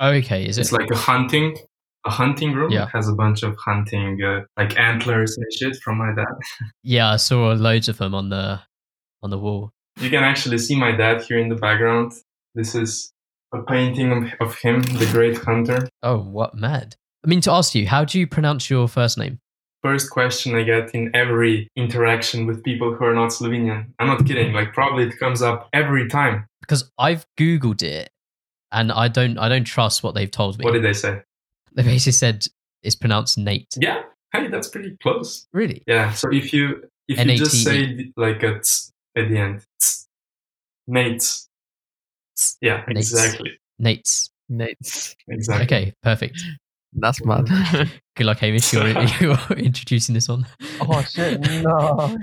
Okay, is it? It's like a hunting, a hunting room. Yeah. It has a bunch of hunting, uh, like antlers and shit from my dad. Yeah, I saw loads of them on the on the wall. You can actually see my dad here in the background. This is a painting of, of him, the great hunter. Oh, what mad! I mean, to ask you, how do you pronounce your first name? First question I get in every interaction with people who are not Slovenian. I'm not kidding. Like probably it comes up every time. Because I've googled it, and I don't I don't trust what they've told me. What did they say? They basically said it's pronounced Nate. Yeah. Hey, that's pretty close. Really? Yeah. So if you if you just say like a t at the end, t's, Nate's. Yeah, Nate's. exactly. Nate's. Nate's. Exactly. Okay, perfect. That's mad. Good luck, Hamish. You're, you're introducing this one. oh shit! No.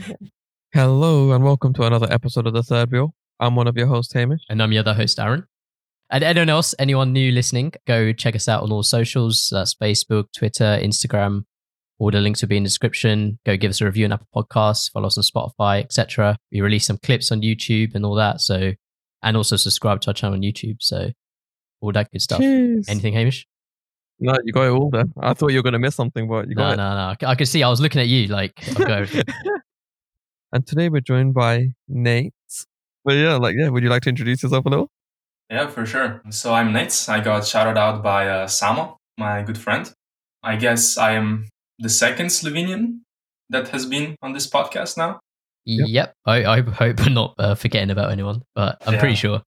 Hello and welcome to another episode of the Third Wheel. I'm one of your hosts, Hamish. And I'm your other host, Aaron. And anyone else, anyone new listening, go check us out on all socials. That's Facebook, Twitter, Instagram. All the links will be in the description. Go give us a review on Apple Podcasts, follow us on Spotify, etc. We release some clips on YouTube and all that. So, and also subscribe to our channel on YouTube. So, all that good stuff. Cheers. Anything, Hamish? No, you got it all there. I thought you were going to miss something, but you No, got no, no. I could see. I was looking at you like, I've got and today we're joined by Nate. But yeah, like, yeah, would you like to introduce yourself a little? Yeah, for sure. So I'm Nate. I got shouted out by uh, Samo, my good friend. I guess I am the second Slovenian that has been on this podcast now. Yep. Yep. I, I hope I'm not uh, forgetting about anyone, but I'm Yeah. pretty sure.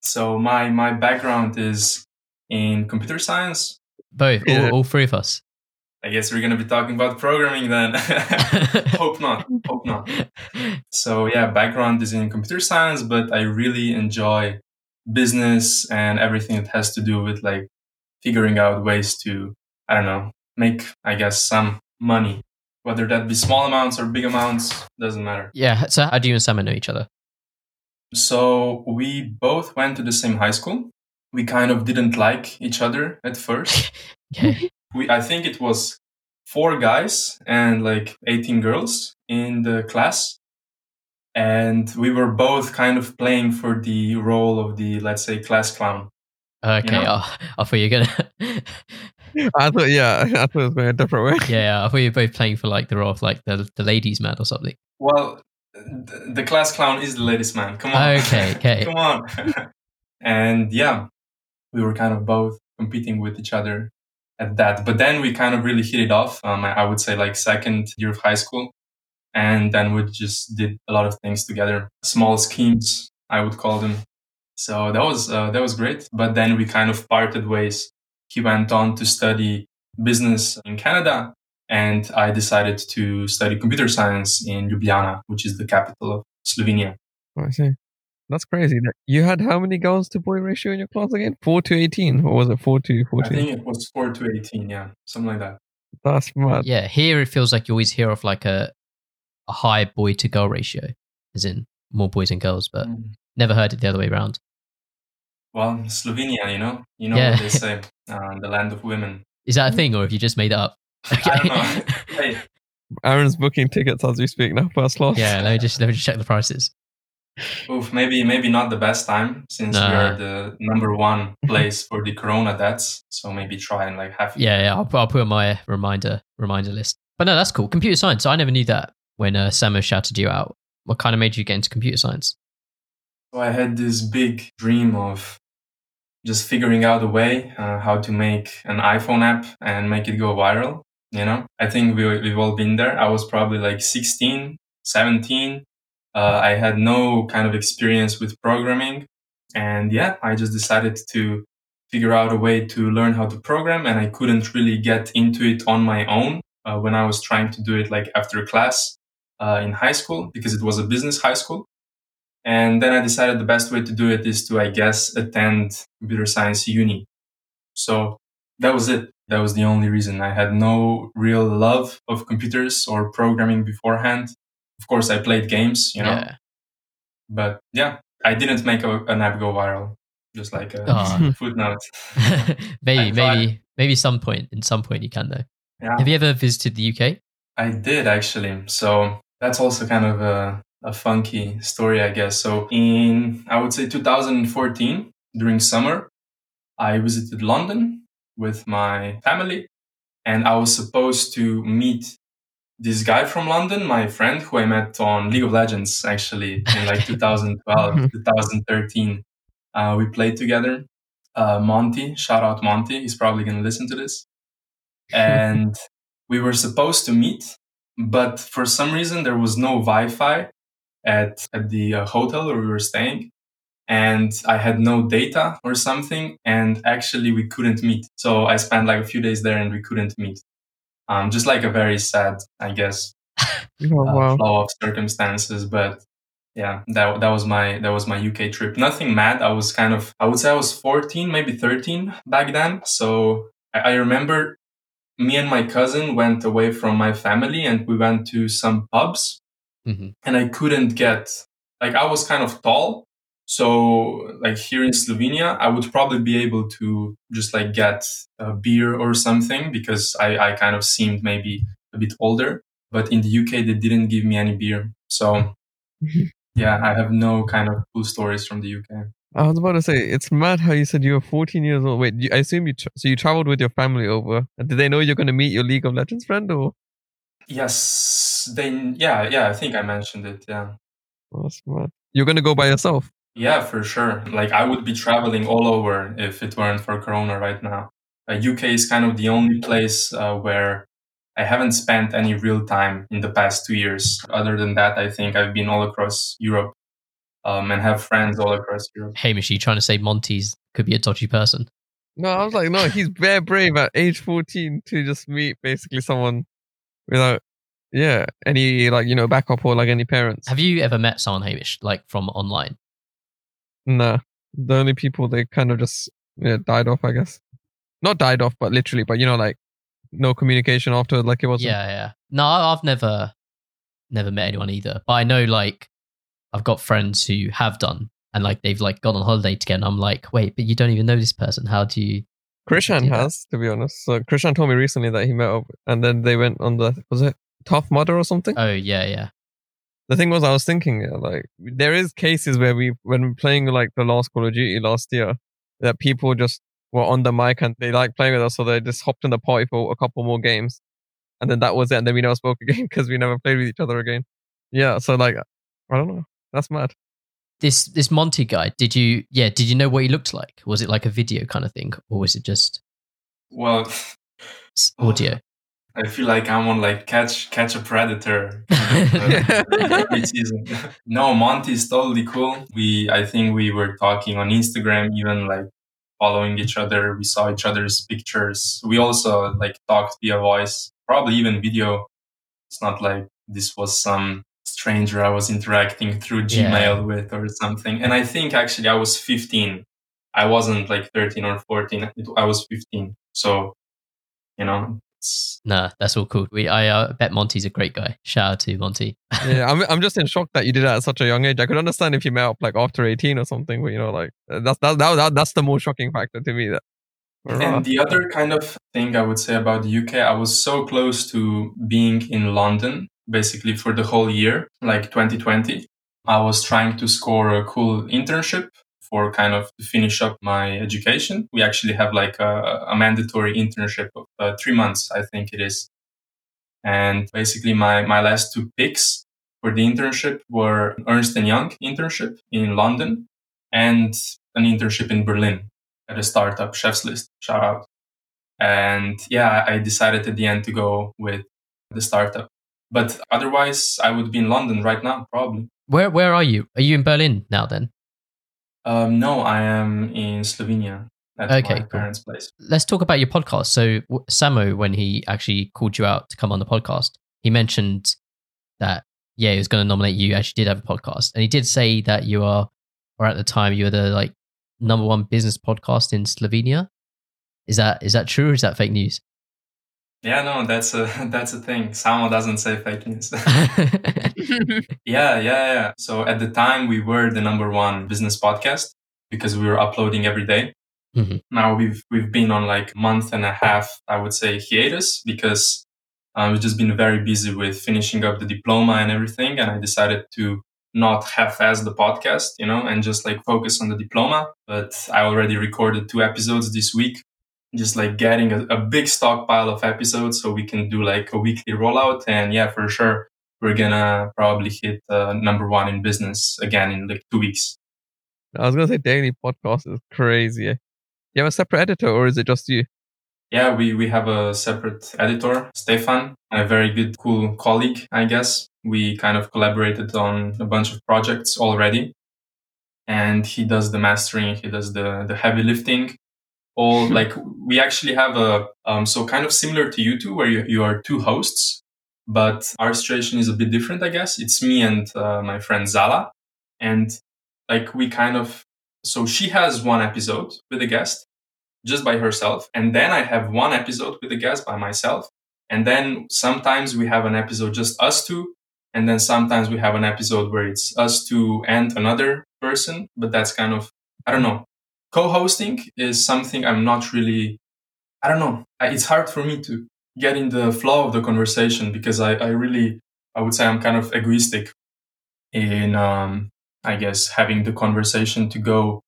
So my my background is in computer science. Both, Yeah. all, all three of us. I guess we're gonna be talking about programming then. Hope not. Hope not. So yeah, background is in computer science, but I really enjoy business and everything that has to do with like figuring out ways to I don't know make I guess some money, whether that be small amounts or big amounts doesn't matter. Yeah. So, how do you and Sam know each other? So we both went to the same high school. We kind of didn't like each other at first. Okay. we I think it was four guys and like 18 girls in the class. And we were both kind of playing for the role of the, let's say, class clown. Okay. know? I, I thought you're gonna. I thought, yeah, I thought it was going a different way. yeah, I thought you were both playing for like the role of like the the ladies' man or something. Well, th- the class clown is the ladies' man. Come on. Okay, okay. Come on. and yeah, we were kind of both competing with each other at that. But then we kind of really hit it off. Um, I I would say like second year of high school. And then we just did a lot of things together, small schemes, I would call them. So that was, uh, that was great. But then we kind of parted ways. He went on to study business in Canada and I decided to study computer science in Ljubljana, which is the capital of Slovenia. I see. That's crazy. You had how many girls to boy ratio in your class again? 4 to 18? Or was it 4 to 14? I 14? think it was 4 to 18, yeah, something like that. That's mad. Yeah, here it feels like you always hear of like a a high boy to girl ratio, as in more boys and girls, but Mm. never heard it the other way around. Well, Slovenia, you know, you know Yeah. what they say, uh, the land of women. Is that a thing, or have you just made it up? I don't know. Hey, Aaron's booking tickets as we speak now, first class. yeah, let me just let me just check the prices. oof, maybe maybe not the best time since we are the number one place for the Corona deaths. So maybe try and like have Yeah, yeah, I'll, put- I'll put on my reminder reminder list. But no, that's cool. Computer science. I never knew that when uh, shouted you out. What kind of made you get into computer science? So I had this big dream of just figuring out a way uh, how to make an iPhone app and make it go viral. You know, I think we, we've all been there. I was probably like 16, 17. Uh, I had no kind of experience with programming. And yeah, I just decided to figure out a way to learn how to program. And I couldn't really get into it on my own uh, when I was trying to do it like after class uh, in high school because it was a business high school. And then I decided the best way to do it is to, I guess, attend computer science uni. So that was it. That was the only reason. I had no real love of computers or programming beforehand. Of course, I played games, you know, Yeah. but yeah, I didn't make a, an app go viral. Just like a Oh. footnote. maybe, maybe, maybe some point. In some point, you can though. Yeah. Have you ever visited the UK? I did actually. So that's also kind of a, a funky story, I guess. So in, I would say 2014, during summer, I visited London with my family and I was supposed to meet this guy from London, my friend who I met on League of Legends actually in like 2012, 2013. Uh, we played together. Uh, Monty, shout out Monty. He's probably going to listen to this. And we were supposed to meet, but for some reason there was no Wi-Fi at, at the uh, hotel where we were staying. And I had no data or something. And actually we couldn't meet. So I spent like a few days there and we couldn't meet. Um, just like a very sad, I guess, Oh, wow. uh, flow of circumstances. But yeah, that that was my that was my UK trip. Nothing mad. I was kind of I would say I was 14, maybe 13 back then. So I, I remember me and my cousin went away from my family and we went to some pubs hmm and I couldn't get like I was kind of tall. So like here in Slovenia, I would probably be able to just like get a beer or something because I, I kind of seemed maybe a bit older. But in the UK, they didn't give me any beer. So yeah, I have no kind of cool stories from the UK. I was about to say it's mad how you said you were 14 years old. Wait, you, I assume you tra- so you traveled with your family over. And Did they know you're going to meet your League of Legends friend or? Yes, then yeah, yeah, I think I mentioned it. Yeah. Oh, that's mad. You're going to go by yourself. Yeah, for sure. Like I would be traveling all over if it weren't for Corona right now. Uh, UK is kind of the only place uh, where I haven't spent any real time in the past two years. Other than that, I think I've been all across Europe um, and have friends all across Europe. Hamish, are you trying to say Monty's could be a dodgy person? No, I was like, no, he's very brave at age 14 to just meet basically someone without, yeah, any like, you know, backup or like any parents. Have you ever met someone, Hamish, like from online? Nah. The only people they kind of just yeah, died off, I guess. Not died off, but literally, but you know, like no communication after, like it was. Yeah, yeah. No, I- I've never, never met anyone either. But I know, like, I've got friends who have done, and like they've like gone on holiday together. And I'm like, wait, but you don't even know this person. How do you? Krishan has, to be honest. So Krishan told me recently that he met up and then they went on the, was it Tough Mudder or something? Oh yeah, yeah. the thing was, I was thinking, like, there is cases where we, when we're playing like the last Call of Duty last year, that people just were on the mic and they like playing with us, so they just hopped in the party for a couple more games, and then that was it, and then we never spoke again because we never played with each other again. Yeah, so like, I don't know, that's mad. This this Monty guy. Did you? Yeah. Did you know what he looked like? Was it like a video kind of thing, or was it just Well, s- audio? I feel like I'm on like catch catch a predator uh, every season. no, Monty is totally cool. We I think we were talking on Instagram, even like following each other. We saw each other's pictures. We also like talked via voice, probably even video. It's not like this was some stranger I was interacting through Yeah. Gmail with or something. And I think actually I was 15. I wasn't like 13 or 14. I was 15. So, you know, it's Nah, that's all cool. We I uh, bet Monty's a great guy. Shout out to Monty. yeah, I'm, I'm just in shock that you did that at such a young age. I could understand if you met up like after 18 or something, but you know, like, that's, that, that, that, that's the most shocking factor to me. That, And the other kind of thing I would say about the UK, I was so close to being in London basically for the whole year, like 2020. I was trying to score a cool internship for kind of to finish up my education. We actually have like a, a mandatory internship of uh, three months, I think it is. And basically my, my last two picks for the internship were Ernst and Young internship in London and an internship in Berlin at a startup chef's list shout out and yeah i decided at the end to go with the startup but otherwise i would be in london right now probably Where where are you? Are you in Berlin now? Then um, no i am in slovenia at Okay, my cool. parents place let's talk about your podcast. So Samo, when he actually called you out to come on the podcast, he mentioned that yeah, he was going to nominate you. Actually, did have a podcast, and he did say that you are, or at the time, you were the like number one business podcast in Slovenia. Is that is that true or is that fake news? Yeah no that's a that's a thing Samo doesn't say fake news yeah yeah yeah so at the time we were the number one business podcast because we were uploading every day. Mhm. now we've we've been on like month and a half i would say hiatus because uh, we've just been very busy with finishing up the diploma and everything and i decided to not half-ass the podcast, you know, and just like focus on the diploma. But I already recorded two episodes this week, just like getting a, a big stockpile of episodes so we can do like a weekly rollout. And yeah, for sure, we're gonna probably hit uh, number one in business again in like two weeks. I was gonna say daily podcast is crazy. You have a separate editor, or is it just you? Yeah, we, we have a separate editor, Stefan, a very good, cool colleague, I guess. We kind of collaborated on a bunch of projects already. And he does the mastering, he does the, the heavy lifting. All like we actually have a, um, so kind of similar to you two, where you, you are two hosts, but our situation is a bit different, I guess. It's me and uh, my friend Zala. And like we kind of, so she has one episode with a guest just by herself. And then I have one episode with a guest by myself. And then sometimes we have an episode just us two. And then sometimes we have an episode where it's us two and another person. But that's kind of, I don't know. Co-hosting is something I'm not really, I don't know. It's hard for me to get in the flow of the conversation because I, I really, I would say I'm kind of egoistic in, um, I guess, having the conversation to go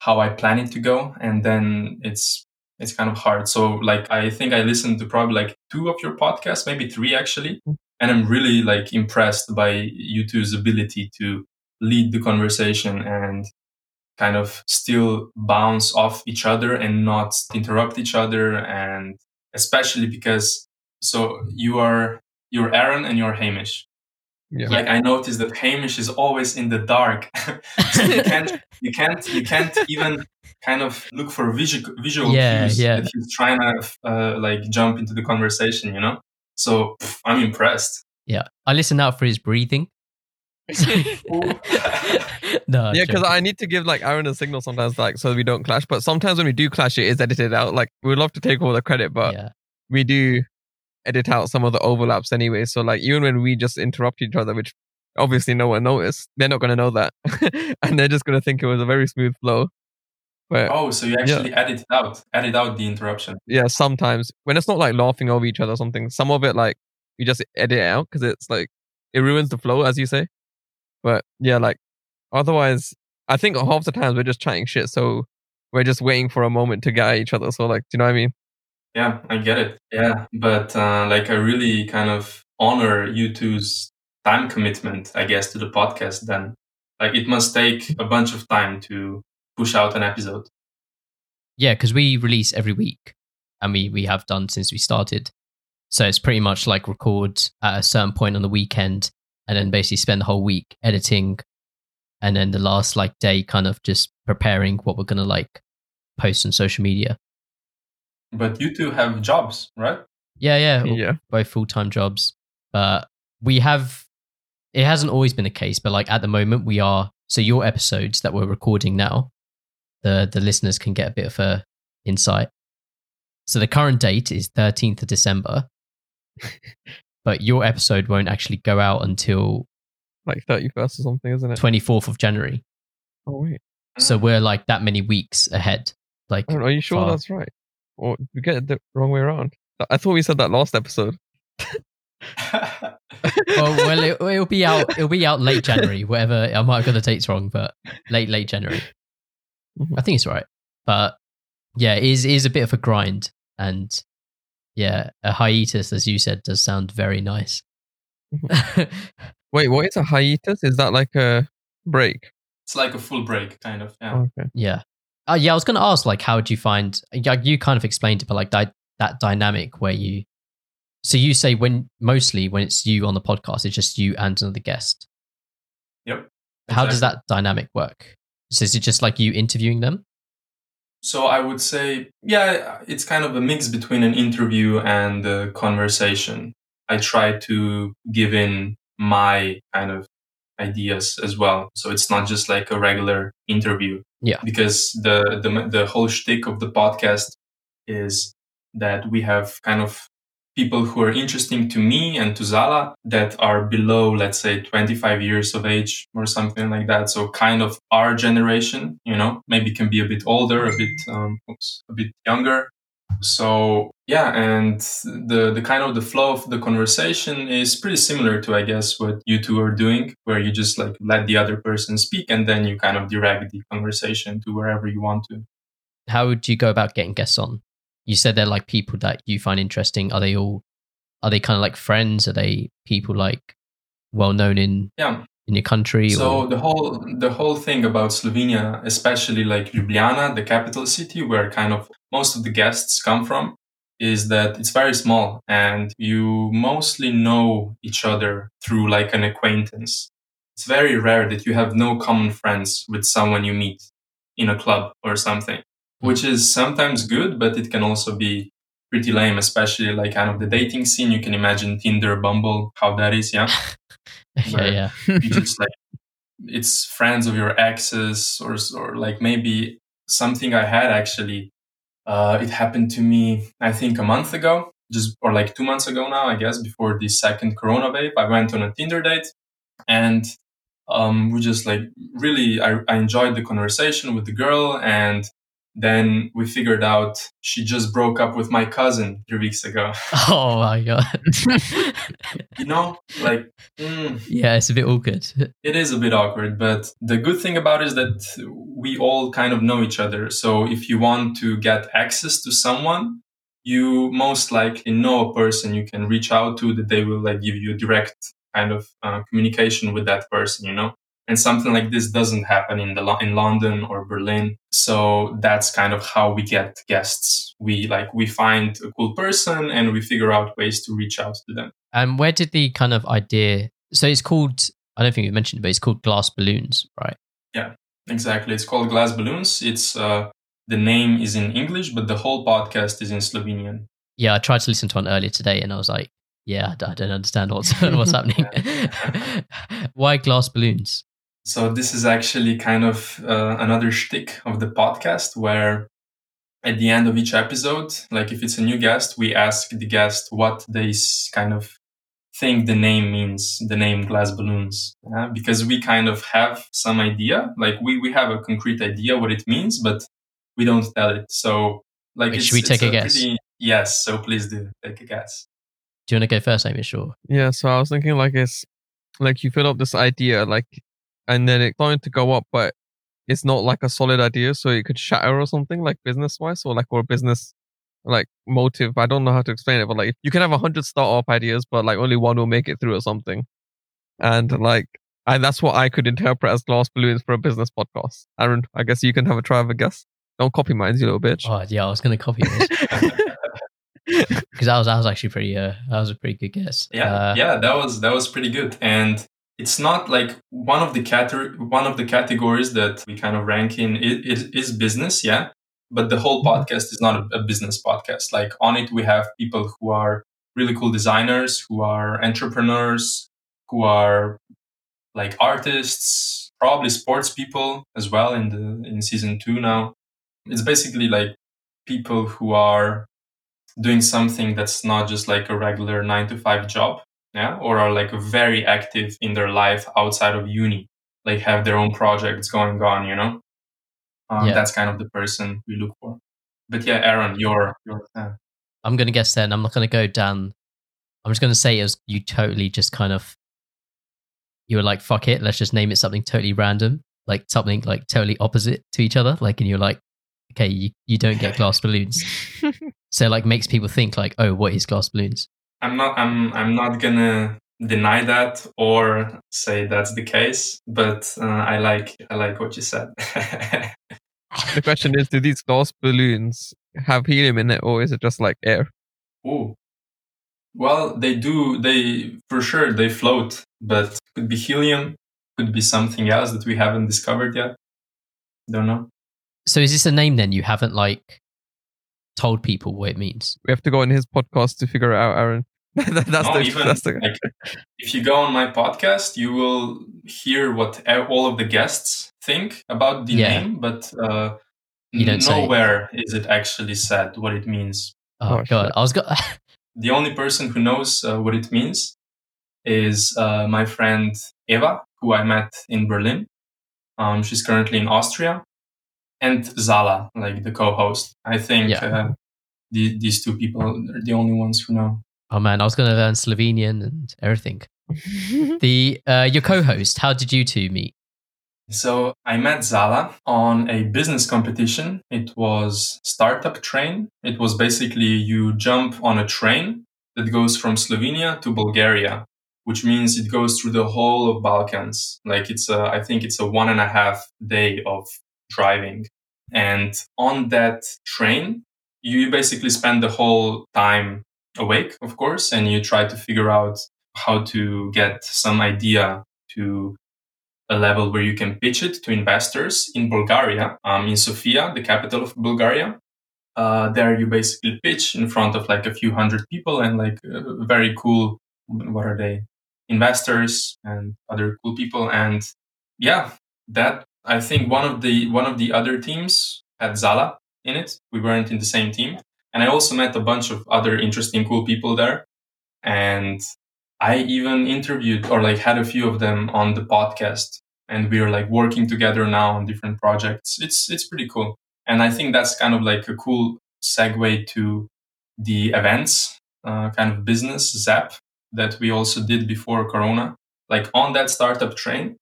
how I plan it to go. And then it's, it's kind of hard. So like, I think I listened to probably like two of your podcasts, maybe three actually. Mm. And I'm really like impressed by you two's ability to lead the conversation and kind of still bounce off each other and not interrupt each other. And especially because so you are, you're Aaron and you're Hamish. Yeah. Like I noticed that Hamish is always in the dark, so you can't, you can't, you can't even kind of look for visual visual yeah, cues yeah. that he's trying to uh, like jump into the conversation. You know, so pff, I'm impressed. Yeah, I listen out for his breathing. no, yeah, because I need to give like Aaron a signal sometimes, like so we don't clash. But sometimes when we do clash, it is edited out. Like we'd love to take all the credit, but yeah. we do edit out some of the overlaps anyway. So like even when we just interrupt each other, which obviously no one noticed, they're not going to know that, and they're just going to think it was a very smooth flow. But, oh, so you actually yeah. edit out, edit out the interruption. Yeah, sometimes when it's not like laughing over each other or something, some of it like we just edit it out because it's like it ruins the flow, as you say. But yeah, like otherwise, I think half the times we're just chatting shit, so we're just waiting for a moment to get at each other. So like, do you know what I mean? Yeah, I get it. Yeah, but uh, like I really kind of honor you two's time commitment, I guess, to the podcast. Then, like it must take a bunch of time to push out an episode. Yeah, because we release every week, and we we have done since we started. So it's pretty much like record at a certain point on the weekend, and then basically spend the whole week editing, and then the last like day kind of just preparing what we're gonna like post on social media. But you two have jobs, right? Yeah, yeah, yeah. Both full time jobs, but we have. It hasn't always been the case, but like at the moment, we are. So your episodes that we're recording now, the the listeners can get a bit of a insight. So the current date is thirteenth of December, but your episode won't actually go out until like thirty first or something, isn't it? Twenty fourth of January. Oh wait. So we're like that many weeks ahead. Like, oh, are you sure far. that's right? Or we get it the wrong way around. I thought we said that last episode. well, well, it, will be out. It'll be out late January. Whatever. I might have got the dates wrong, but late, late January. Mm-hmm. I think it's right. But yeah, it is, it is a bit of a grind, and yeah, a hiatus, as you said, does sound very nice. Mm-hmm. Wait, what is a hiatus? Is that like a break? It's like a full break, kind of. Yeah. Okay. Yeah. Uh, yeah, I was going to ask, like, how do you find? Yeah, you kind of explained it, but like di- that dynamic where you. So you say when mostly when it's you on the podcast, it's just you and another guest. Yep. Exactly. How does that dynamic work? So is it just like you interviewing them? So I would say, yeah, it's kind of a mix between an interview and a conversation. I try to give in my kind of ideas as well. So it's not just like a regular interview. Yeah. Because the the the whole shtick of the podcast is that we have kind of people who are interesting to me and to Zala that are below, let's say, 25 years of age or something like that. So kind of our generation, you know, maybe can be a bit older, a bit, um, oops, a bit younger. So yeah, and the the kind of the flow of the conversation is pretty similar to I guess what you two are doing, where you just like let the other person speak and then you kind of direct the conversation to wherever you want to. How would you go about getting guests on? You said they're like people that you find interesting. Are they all are they kind of like friends? Are they people like well known in Yeah. In your country? So or? the whole the whole thing about Slovenia, especially like Ljubljana, the capital city where kind of most of the guests come from, is that it's very small and you mostly know each other through like an acquaintance. It's very rare that you have no common friends with someone you meet in a club or something, hmm. which is sometimes good, but it can also be pretty lame, especially like kind of the dating scene. You can imagine Tinder, Bumble, how that is, yeah. yeah, yeah. you just like it's friends of your exes or or like maybe something I had actually. Uh, it happened to me, I think, a month ago, just or like two months ago now, I guess, before the second Corona wave. I went on a Tinder date, and um, we just like really, I, I enjoyed the conversation with the girl, and then we figured out she just broke up with my cousin three weeks ago. Oh my god. you know, like. mm, yeah, it's a bit awkward. It is a bit awkward, but the good thing about it is that we all kind of know each other. So if you want to get access to someone, you most likely know a person you can reach out to that they will like give you a direct kind of uh, communication with that person, you know? And something like this doesn't happen in the in London or Berlin. So that's kind of how we get guests. We like we find a cool person and we figure out ways to reach out to them. And where did the kind of idea? So it's called. I don't think you mentioned it, but it's called Glass Balloons, right? Yeah, exactly. It's called Glass Balloons. It's uh, the name is in English, but the whole podcast is in Slovenian. Yeah, I tried to listen to one earlier today, and I was like, "Yeah, I don't understand what's what's happening." Why glass balloons? So this is actually kind of uh, another shtick of the podcast where at the end of each episode, like if it's a new guest, we ask the guest what they kind of think the name means, the name glass balloons, yeah? because we kind of have some idea, like we, we have a concrete idea what it means, but we don't tell it. So like, Wait, should we it's take a guess? pretty- yes. So please do take a guess. Do you want to go first, Amy? Sure. Yeah, so I was thinking like it's like you fill up this idea like and then it's starting to go up, but it's not like a solid idea, so it could shatter or something like business wise or like or a business like motive. I don't know how to explain it, but like you can have a hundred startup ideas, but like only one will make it through or something. And like and that's what I could interpret as glass balloons for a business podcast. Aaron, I guess you can have a try of a guess. Don't copy mine, you little bitch. Oh yeah, I was going to copy this because that was that was actually pretty. Uh, that was a pretty good guess. Yeah, Uh, yeah, that was that was pretty good. And it's not like one of the category one of the categories that we kind of rank in is, is business, yeah. But the whole mm-hmm. podcast is not a, a business podcast. Like on it, we have people who are really cool designers, who are entrepreneurs, who are like artists, probably sports people as well. In the in season two now, it's basically like people who are doing something that's not just like a regular nine to five job yeah or are like very active in their life outside of uni like have their own projects going on you know um, Yeah. that's kind of the person we look for but yeah aaron your your uh, I'm going to guess then. I'm not going to go down. I'm just going to say it was you totally just kind of. You were like, fuck it, let's just name it something totally random, like something like totally opposite to each other. Like, and you're like, okay, you, you don't get glass balloons. So, like, makes people think, like, oh, what is glass balloons? I'm not i'm i'm not gonna deny that or say that's the case but uh, i like i like what you said the question is, do these glass balloons have helium in it or is it just like air? Ooh. Well, they do. They for sure they float, but could be helium, could be something else that we haven't discovered yet. Don't know. So, is this a name then you haven't, like, told people what it means? We have to go on his podcast to figure it out, Aaron. that's no, the, even that's the like if you go on my podcast, you will hear what all of the guests think about the Yeah. name, but uh, You don't say. nowhere is it actually said what it means. Oh, Oh, God. shit. I was go- The only person who knows uh, what it means is uh, my friend Eva, who I met in Berlin. Um, she's currently in Austria, and Zala, like the co-host. I think Yeah. uh, the, these two people are the only ones who know. Oh man, I was going to learn Slovenian and everything. the uh, your co-host, how did you two meet? So I met Zala on a business competition. It was Startup Train. It was basically you jump on a train that goes from Slovenia to Bulgaria, which means it goes through the whole of Balkans. Like it's a, I think it's a one and a half day of driving. And on that train, you basically spend the whole time awake, of course, and you try to figure out how to get some idea to a level where you can pitch it to investors in Bulgaria, um, in Sofia, the capital of Bulgaria. Uh, there you basically pitch in front of like a few hundred people and like uh, very cool, what are they? Investors and other cool people. And yeah, that I think one of the, one of the other teams had Zala in it. We weren't in the same team. And I also met a bunch of other interesting, cool people there. And I even interviewed or like had a few of them on the podcast and we're like working together now on different projects. It's, it's pretty cool. And I think that's kind of like a cool segue to the events uh, kind of business Zap that we also did before Corona. Like on that startup train,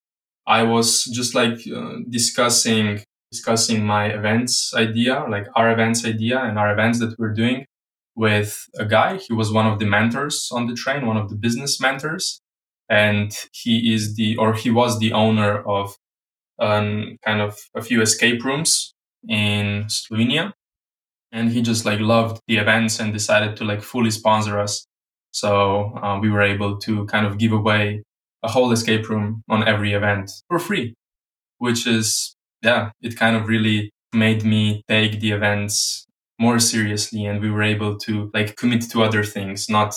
I was just like uh, discussing discussing my events idea, like our events idea and our events that we're doing with a guy. He was one of the mentors on the train, one of the business mentors. And he is the, or he was the owner of um, kind of a few escape rooms in Slovenia. And he just like loved the events and decided to like fully sponsor us. So uh, we were able to kind of give away a whole escape room on every event for free, which is, yeah, it kind of really made me take the events more seriously and we were able to like commit to other things, not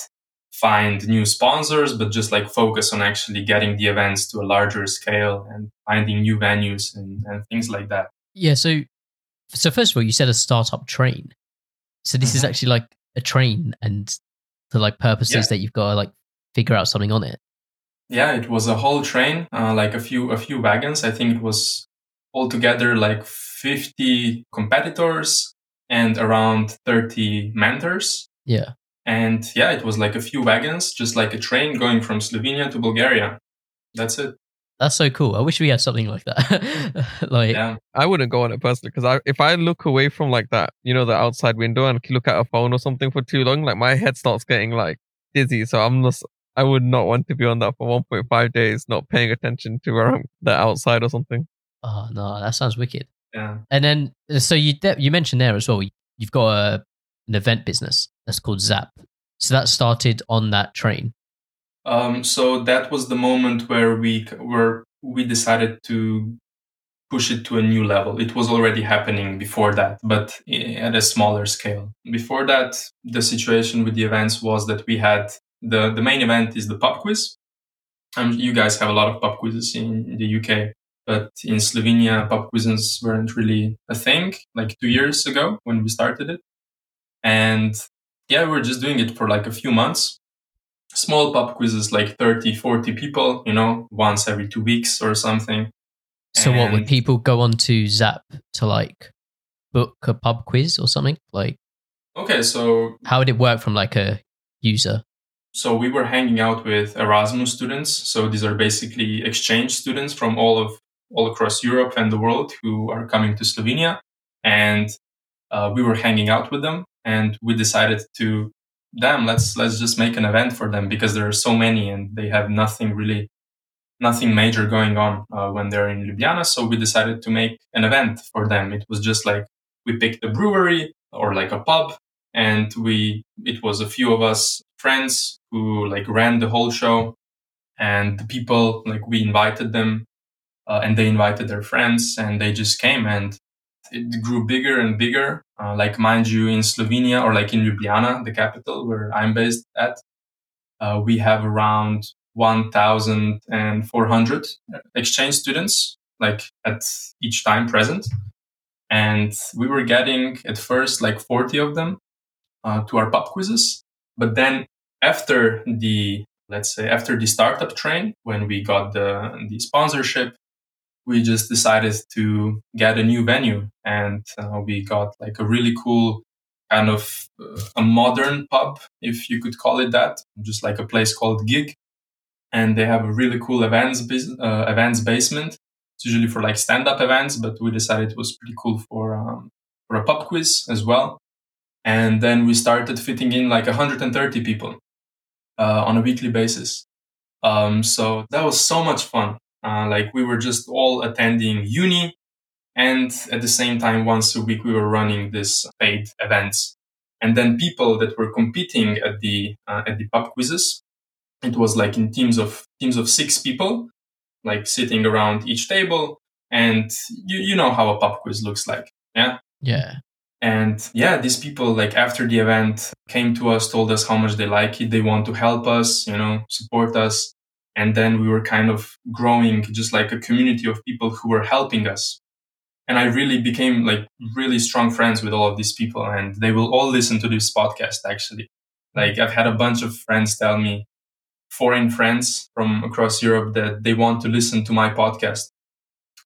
find new sponsors, but just like focus on actually getting the events to a larger scale and finding new venues and, and things like that. Yeah. So, so first of all, you said a startup train. So this mm-hmm. is actually like a train and for like purposes yeah. that you've got to like figure out something on it. Yeah, it was a whole train, uh, like a few a few wagons. I think it was altogether like 50 competitors and around 30 mentors. Yeah. And yeah, it was like a few wagons, just like a train going from Slovenia to Bulgaria. That's it. That's so cool. I wish we had something like that. like, yeah. I wouldn't go on it personally because I, if I look away from like that, you know, the outside window and look at a phone or something for too long, like my head starts getting like dizzy. So I'm just, I would not want to be on that for 1.5 days, not paying attention to where I'm the outside or something. Oh no, that sounds wicked. Yeah. And then, so you you mentioned there as well, you've got a, an event business that's called Zap. So that started on that train. Um, so that was the moment where we were we decided to push it to a new level. It was already happening before that, but at a smaller scale. Before that, the situation with the events was that we had the the main event is the pub quiz. Um, you guys have a lot of pub quizzes in the UK. But in Slovenia, pub quizzes weren't really a thing like two years ago when we started it. And yeah, we were just doing it for like a few months. Small pub quizzes, like 30, 40 people, you know, once every two weeks or something. So and what would people go on to Zap to like book a pub quiz or something? Like Okay, so how would it work from like a user? So we were hanging out with Erasmus students. So these are basically exchange students from all of all across Europe and the world who are coming to Slovenia. And uh, we were hanging out with them and we decided to, damn, let's, let's just make an event for them because there are so many and they have nothing really, nothing major going on uh, when they're in Ljubljana. So we decided to make an event for them. It was just like we picked a brewery or like a pub and we, it was a few of us friends who like ran the whole show and the people like we invited them uh, and they invited their friends and they just came and it grew bigger and bigger. Uh, like mind you, in Slovenia or like in Ljubljana, the capital where I'm based at, uh, we have around 1,400 exchange students, like at each time present. And we were getting at first like 40 of them uh, to our pub quizzes. But then after the, let's say, after the startup train, when we got the, the sponsorship we just decided to get a new venue and uh, we got like a really cool kind of uh, a modern pub, if you could call it that, just like a place called Gig. And they have a really cool events, uh, events basement. It's usually for like stand up events, but we decided it was pretty cool for, um, for a pub quiz as well. And then we started fitting in like 130 people uh, on a weekly basis. Um, so that was so much fun. Uh, like we were just all attending uni and at the same time, once a week, we were running this paid events. And then people that were competing at the, uh, at the pub quizzes, it was like in teams of, teams of six people, like sitting around each table. And you, you know how a pub quiz looks like. Yeah. Yeah. And yeah, these people, like after the event, came to us, told us how much they like it. They want to help us, you know, support us. And then we were kind of growing just like a community of people who were helping us and I really became like really strong friends with all of these people and they will all listen to this podcast actually. Like I've had a bunch of friends tell me foreign friends from across Europe that they want to listen to my podcast.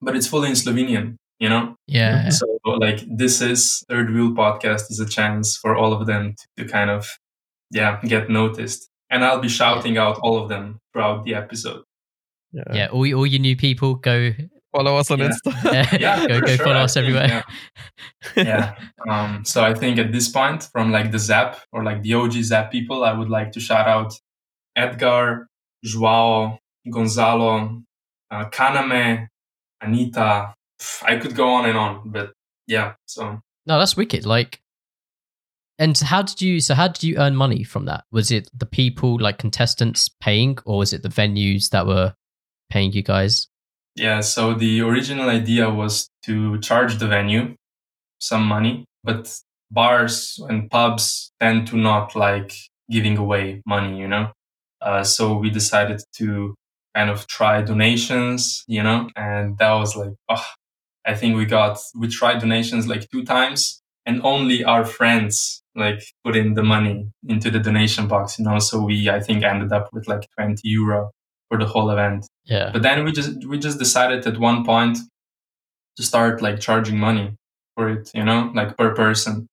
But it's fully in Slovenian, you know? Yeah. So like this is third wheel podcast is a chance for all of them to, to kind of yeah, get noticed. And I'll be shouting out all of them throughout the episode. Yeah. yeah, all, all you new people go follow us on yeah. Insta. yeah, go, go sure, follow us everywhere. Yeah. yeah. Um, so I think at this point, from like the Zap or like the OG Zap people, I would like to shout out Edgar, Joao, Gonzalo, uh, Kaname, Anita. I could go on and on, but yeah. So no, that's wicked. Like, and how did you? So how did you earn money from that? Was it the people, like contestants, paying, or was it the venues that were paying you guys? Yeah, so the original idea was to charge the venue some money, but bars and pubs tend to not like giving away money, you know? Uh, so we decided to kind of try donations, you know, and that was like, oh, I think we got, we tried donations like two times and only our friends like put in the money into the donation box, you know? So we, I think ended up with like 20 euro for the whole event. Yeah. But then we just we just decided at one point to start like charging money for it, you know, like per person.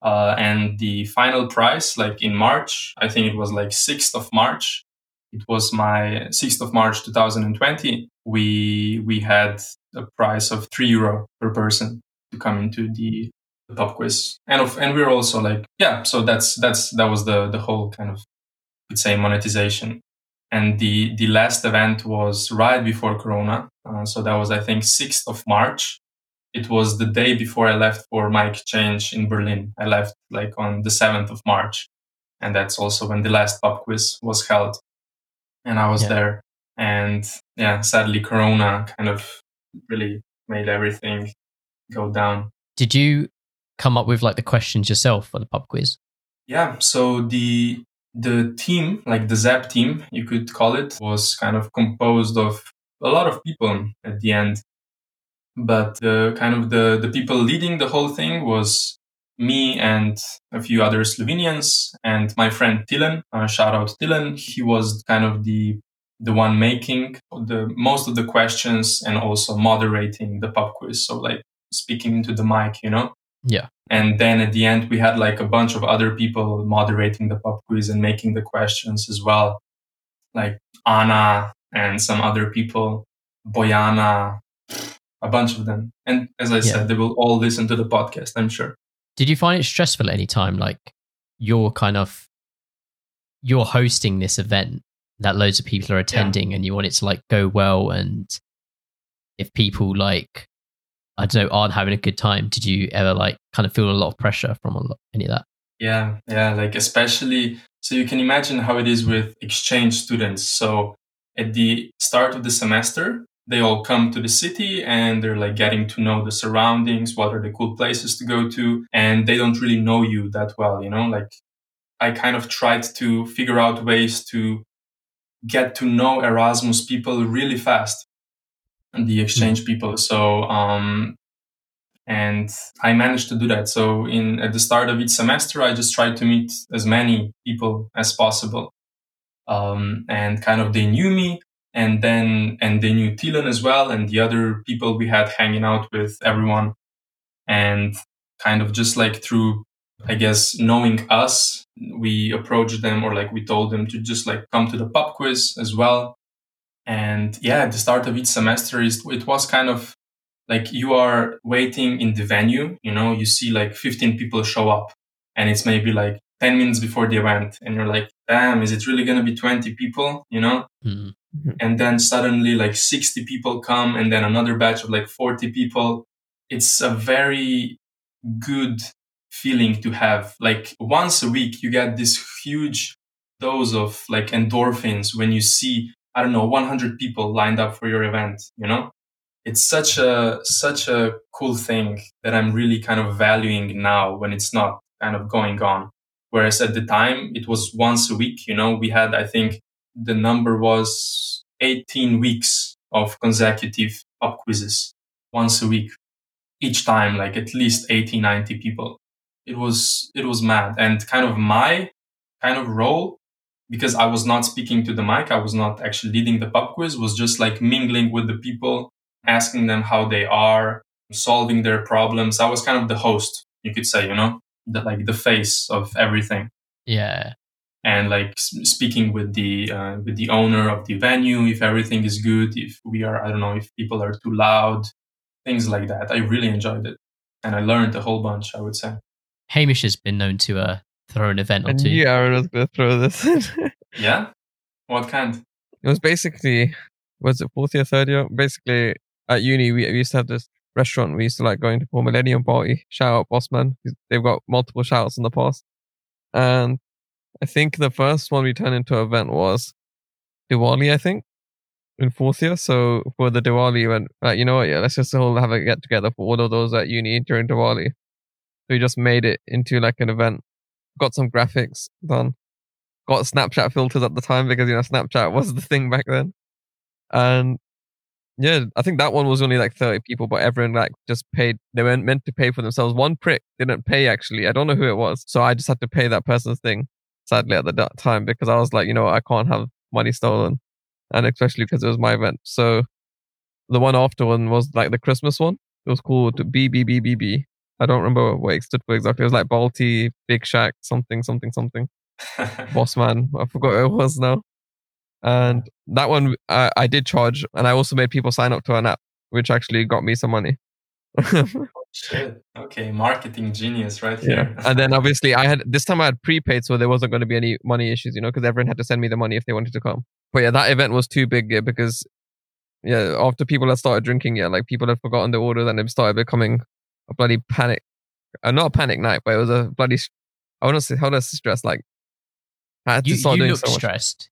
Uh, and the final price, like in March, I think it was like 6th of March. It was my 6th of March 2020. We we had a price of three euro per person to come into the pub quiz, and of, and we we're also like yeah. So that's that's that was the the whole kind of could say monetization. And the the last event was right before corona. Uh, so that was i think 6th of march. It was the day before i left for my exchange in berlin. I left like on the 7th of march. And that's also when the last pub quiz was held. And i was yeah. there. And yeah sadly corona kind of really made everything go down. Did you come up with like the questions yourself for the pub quiz yeah so the the team, like the Zap team, you could call it, was kind of composed of a lot of people at the end. But the kind of the, the people leading the whole thing was me and a few other Slovenians and my friend Tilen. Uh, shout out Tilen. He was kind of the the one making the most of the questions and also moderating the pub quiz. So like speaking into the mic, you know. Yeah. And then at the end, we had like a bunch of other people moderating the pub quiz and making the questions as well, like Anna and some other people, Boyana, a bunch of them. And as I yeah. said, they will all listen to the podcast, I'm sure. Did you find it stressful at any time? Like you're kind of, you're hosting this event that loads of people are attending yeah. and you want it to like go well. And if people like I don't know, aren't having a good time, did you ever like kind of feel a lot of pressure from lot, any of that? Yeah, yeah, like especially so you can imagine how it is with exchange students. So at the start of the semester, they all come to the city and they're like getting to know the surroundings, what are the cool places to go to, and they don't really know you that well, you know? Like I kind of tried to figure out ways to get to know Erasmus people really fast the exchange people. So, um, and I managed to do that. So in, at the start of each semester, I just tried to meet as many people as possible. Um, and kind of they knew me and then, and they knew Tilen as well and the other people we had hanging out with everyone and kind of just like through I guess knowing us, we approached them or like we told them to just like come to the pub quiz as well. And yeah, at the start of each semester is it was kind of like you are waiting in the venue, you know, you see like 15 people show up and it's maybe like 10 minutes before the event and you're like, damn, is it really going to be 20 people, you know? Mm-hmm. And then suddenly like 60 people come and then another batch of like 40 people. It's a very good feeling to have. Like once a week, you get this huge dose of like endorphins when you see, I don't know, 100 people lined up for your event, you know? It's such a, such a cool thing that I'm really kind of valuing now when it's not kind of going on. Whereas at the time, it was once a week, you know, we had, I think the number was 18 weeks of consecutive pub quizzes once a week each time like at least 80 90 people it was it was mad and kind of my kind of role because i was not speaking to the mic i was not actually leading the pub quiz was just like mingling with the people asking them how they are solving their problems. I was kind of the host you could say you know? The like the face of everything. Yeah. And like speaking with the uh, with the owner of the venue if everything is good if we are i don't know if people are too loud things like that. I really enjoyed it. And i learned a whole bunch i would say. Hamish has been known to uh, throw an event or I two knew Aaron was going to throw this in. yeah what kind it was basically, was it fourth year, third year? Basically, at uni, we, we used to have this restaurant we used to like going to for Millennium Party. Shout out Bossman. They've got multiple shouts in the past. And I think the first one we turned into an event was Diwali, I think, in fourth year. So for the Diwali event, like, you know what? Yeah, let's just all have a get together for all of those at uni during Diwali. So we just made it into like an event, got some graphics done, got Snapchat filters at the time because, you know, Snapchat was the thing back then. And yeah, I think that one was only like 30 people, but everyone like just paid. They weren't meant to pay for themselves. One prick didn't pay actually. I don't know who it was. So I just had to pay that person's thing, sadly, at the time because I was like, you know, I can't have money stolen. And especially because it was my event. So the one after one was like the Christmas one. It was called BBBBB. I don't remember what it stood for exactly. It was like Balti, Big Shack, something, something, something. Boss man. I forgot what it was now. And that one I, I did charge, and I also made people sign up to an app, which actually got me some money. Oh, shit. Okay, marketing genius right yeah. here. and then obviously I had this time I had prepaid, so there wasn't going to be any money issues, you know, because everyone had to send me the money if they wanted to come. But yeah, that event was too big yeah, because yeah, after people had started drinking, yeah, like people had forgotten the orders and it started becoming a bloody panic. Uh, not a panic night, but it was a bloody. I want to say how does stress like. I had to you, start you doing look so much. stressed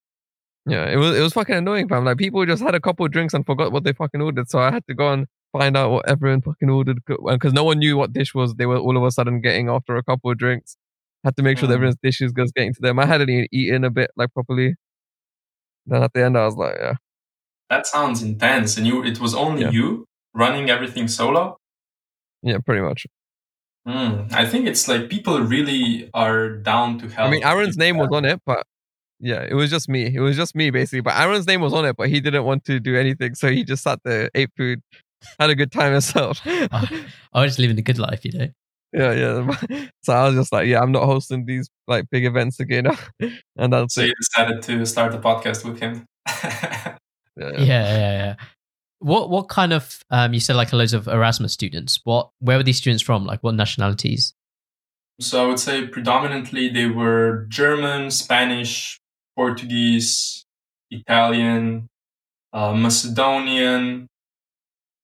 Yeah, it was it was fucking annoying, fam. Like people just had a couple of drinks and forgot what they fucking ordered, so I had to go and find out what everyone fucking ordered because no one knew what dish was they were all of a sudden getting after a couple of drinks. Had to make sure that Mm. everyone's dishes was getting to them. I hadn't even eaten a bit like properly. Then at the end, I was like, yeah, that sounds intense. And you, it was only Yeah. you running everything solo. Yeah, pretty much. Mm, I think it's like people really are down to help. I mean, Aaron's name was on it, but yeah, it was just me. It was just me basically. But Aaron's name was on it, but he didn't want to do anything, so he just sat there, ate food, had a good time himself. I was just living the good life, you know. Yeah, yeah. So I was just like, yeah, I'm not hosting these like big events again, and that's So it. you decided to start the podcast with him. Yeah, Yeah, yeah, yeah. What what kind of um you said like a loads of Erasmus students. What where were these students from? Like what nationalities? so I would say predominantly they were German, Spanish, Portuguese, Italian, uh, Macedonian,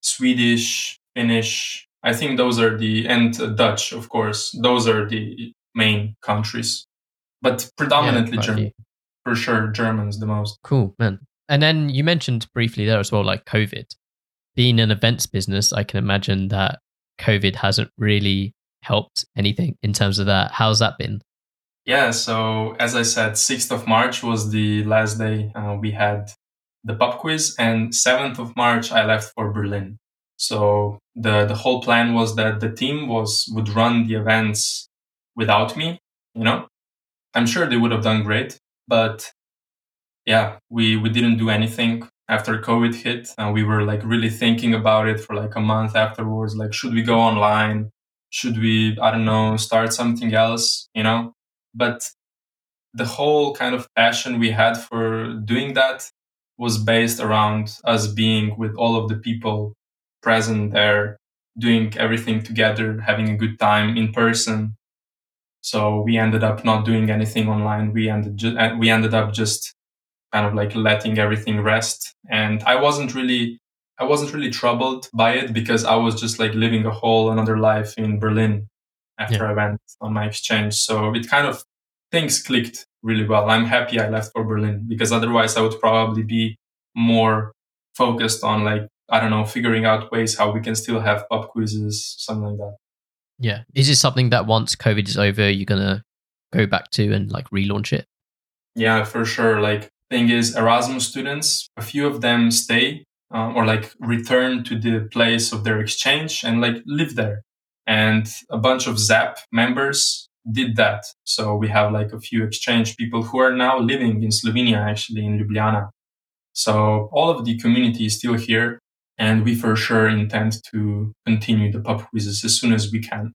Swedish, Finnish. I think those are the and uh, Dutch, of course. Those are the main countries, but predominantly a German. For sure, Germans the most. Cool, man. And then you mentioned briefly there as well, like COVID. Being an events business, I can imagine that COVID hasn't really helped anything in terms of that. How's that been? Yeah, so as I said, 6th of March was the last day uh, we had the pub quiz, and 7th of March I left for Berlin. So the the whole plan was that the team was would run the events without me. You know, I'm sure they would have done great, but yeah, we we didn't do anything after COVID hit, and we were like really thinking about it for like a month afterwards. Like, should we go online? should we i don't know start something else you know but the whole kind of passion we had for doing that was based around us being with all of the people present there doing everything together having a good time in person so we ended up not doing anything online we ended ju- we ended up just kind of like letting everything rest and i wasn't really I wasn't really troubled by it because I was just like living a whole another life in Berlin after yeah. I went on my exchange. So it kind of things clicked really well. I'm happy I left for Berlin because otherwise I would probably be more focused on like I don't know, figuring out ways how we can still have pub quizzes, something like that. Yeah. Is it something that once COVID is over, you're gonna go back to and like relaunch it? Yeah, for sure. Like thing is Erasmus students, a few of them stay uh, or like return to the place of their exchange and like live there. And a bunch of ZAP members did that. So we have like a few exchange people who are now living in Slovenia, actually in Ljubljana. So all of the community is still here. And we for sure intend to continue the pub quizzes as soon as we can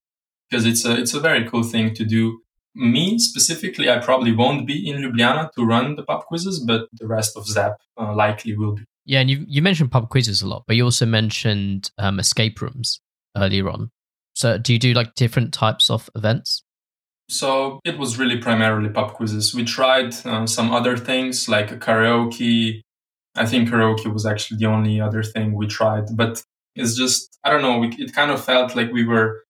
because it's a, it's a very cool thing to do. Me specifically, I probably won't be in Ljubljana to run the pub quizzes, but the rest of ZAP uh, likely will be. Yeah, and you you mentioned pub quizzes a lot, but you also mentioned um, escape rooms earlier on. So, do you do like different types of events? So it was really primarily pub quizzes. We tried uh, some other things like karaoke. I think karaoke was actually the only other thing we tried, but it's just I don't know. We, it kind of felt like we were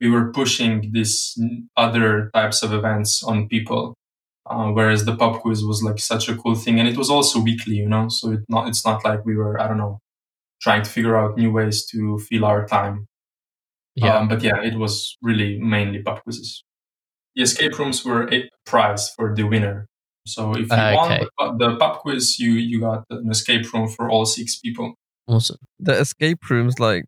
we were pushing these other types of events on people uh, whereas the pub quiz was like such a cool thing, and it was also weekly, you know. So it not it's not like we were I don't know trying to figure out new ways to fill our time. Yeah, um, but yeah, it was really mainly pub quizzes. The escape rooms were a prize for the winner. So if you uh, okay. won the, the pub quiz, you you got an escape room for all six people. Awesome. The escape rooms, like,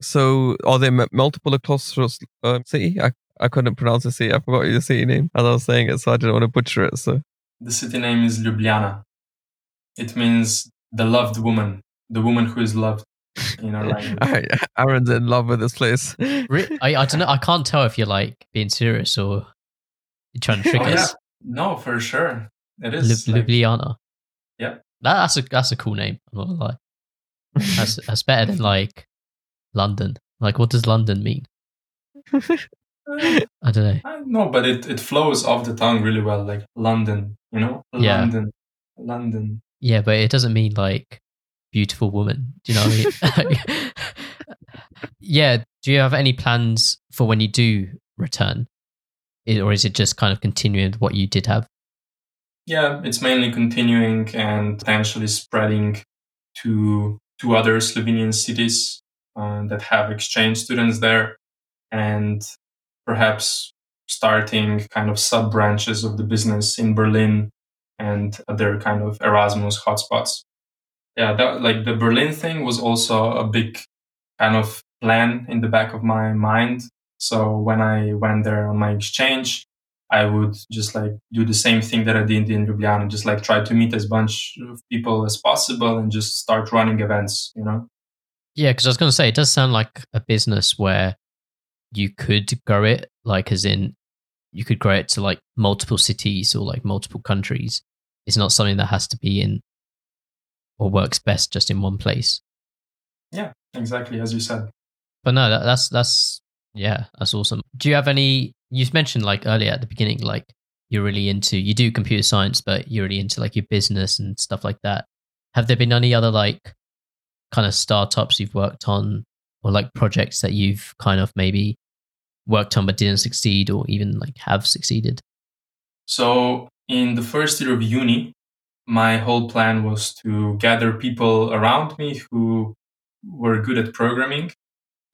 so are they multiple across uh, city? I I couldn't pronounce the city. I forgot the city name as I was saying it, so I didn't want to butcher it. So the city name is Ljubljana. It means the loved woman, the woman who is loved in our language. Aaron's in love with this place. I, I don't know. I can't tell if you're like being serious or you're trying to trick oh, us. Yeah. No, for sure. It is. L- like, Ljubljana. Yeah. That, that's a that's a cool name. I'm not gonna lie. That's that's better than like London. Like, what does London mean? I don't know. Uh, no, but it, it flows off the tongue really well, like London, you know? Yeah. London. London. Yeah, but it doesn't mean like beautiful woman. Do you know what I mean? yeah. Do you have any plans for when you do return? Or is it just kind of continuing what you did have? Yeah, it's mainly continuing and potentially spreading to to other Slovenian cities uh, that have exchange students there and perhaps starting kind of sub branches of the business in Berlin and other kind of Erasmus hotspots. Yeah, that like the Berlin thing was also a big kind of plan in the back of my mind. So when I went there on my exchange, I would just like do the same thing that I did in Ljubljana, just like try to meet as bunch of people as possible and just start running events, you know? Yeah, because I was going to say, it does sound like a business where you could grow it, like as in you could grow it to like multiple cities or like multiple countries. It's not something that has to be in or works best just in one place. Yeah, exactly as you said. But no, that, that's that's yeah, that's awesome. Do you have any? You mentioned like earlier at the beginning, like you're really into you do computer science, but you're really into like your business and stuff like that. Have there been any other like kind of startups you've worked on or like projects that you've kind of maybe worked on but didn't succeed or even like have succeeded? So in the first year of uni, my whole plan was to gather people around me who were good at programming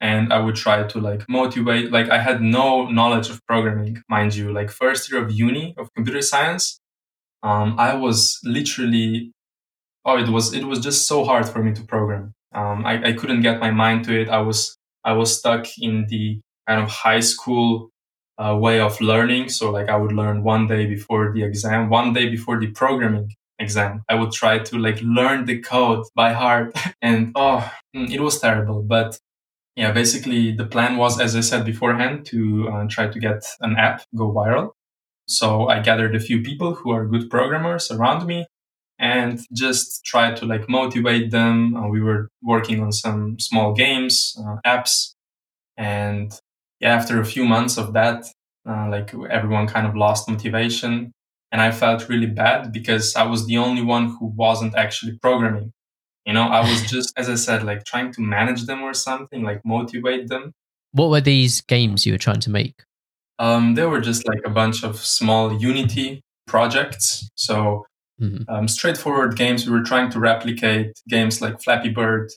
and I would try to like motivate like I had no knowledge of programming, mind you, like first year of uni of computer science. Um, I was literally oh it was it was just so hard for me to program. Um, I, I couldn't get my mind to it. I was I was stuck in the kind of high school uh, way of learning. So like I would learn one day before the exam, one day before the programming exam. I would try to like learn the code by heart, and oh, mm, it was terrible. But yeah, basically the plan was, as I said beforehand, to uh, try to get an app go viral. So I gathered a few people who are good programmers around me and just try to like motivate them. Uh, we were working on some small games, uh, apps. And yeah, after a few months of that, uh, like everyone kind of lost motivation. And I felt really bad because I was the only one who wasn't actually programming. You know, I was just, as I said, like trying to manage them or something, like motivate them. What were these games you were trying to make? Um, they were just like a bunch of small Unity projects. So mm-hmm. um, straightforward games. We were trying to replicate games like Flappy Bird,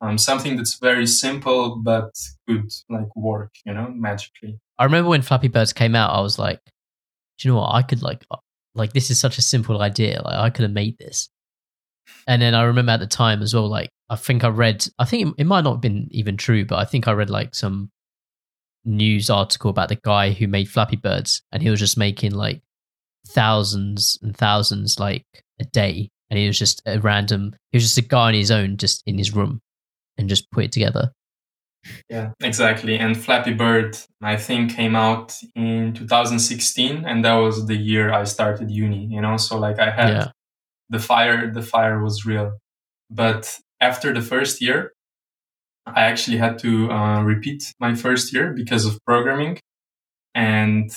um, something that's very simple but could like work, you know, magically. I remember when Flappy Birds came out, I was like, do you know what? I could like, uh, like this is such a simple idea. Like I could have made this. And then I remember at the time as well, like I think I read, I think it, it might not have been even true, but I think I read like some news article about the guy who made Flappy Birds, and he was just making like thousands and thousands like a day, and he was just a random. He was just a guy on his own, just in his room, and just put it together. Yeah, exactly. And Flappy Bird, I think, came out in 2016, and that was the year I started uni. You know, so like I had yeah the fire the fire was real but after the first year i actually had to uh, repeat my first year because of programming and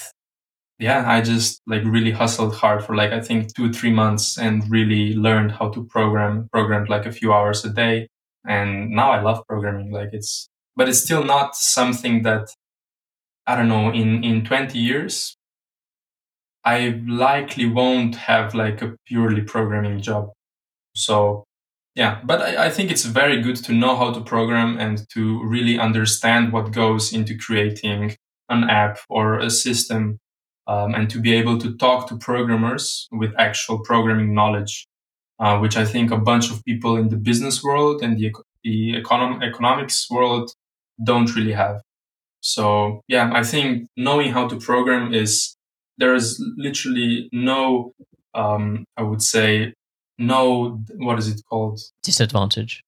yeah i just like really hustled hard for like i think two three months and really learned how to program programmed like a few hours a day and now i love programming like it's but it's still not something that i don't know in in 20 years I likely won't have like a purely programming job. So yeah, but I, I, think it's very good to know how to program and to really understand what goes into creating an app or a system um, and to be able to talk to programmers with actual programming knowledge, uh, which I think a bunch of people in the business world and the, the econom- economics world don't really have. So yeah, I think knowing how to program is there is literally no, um, I would say, no, what is it called? Disadvantage.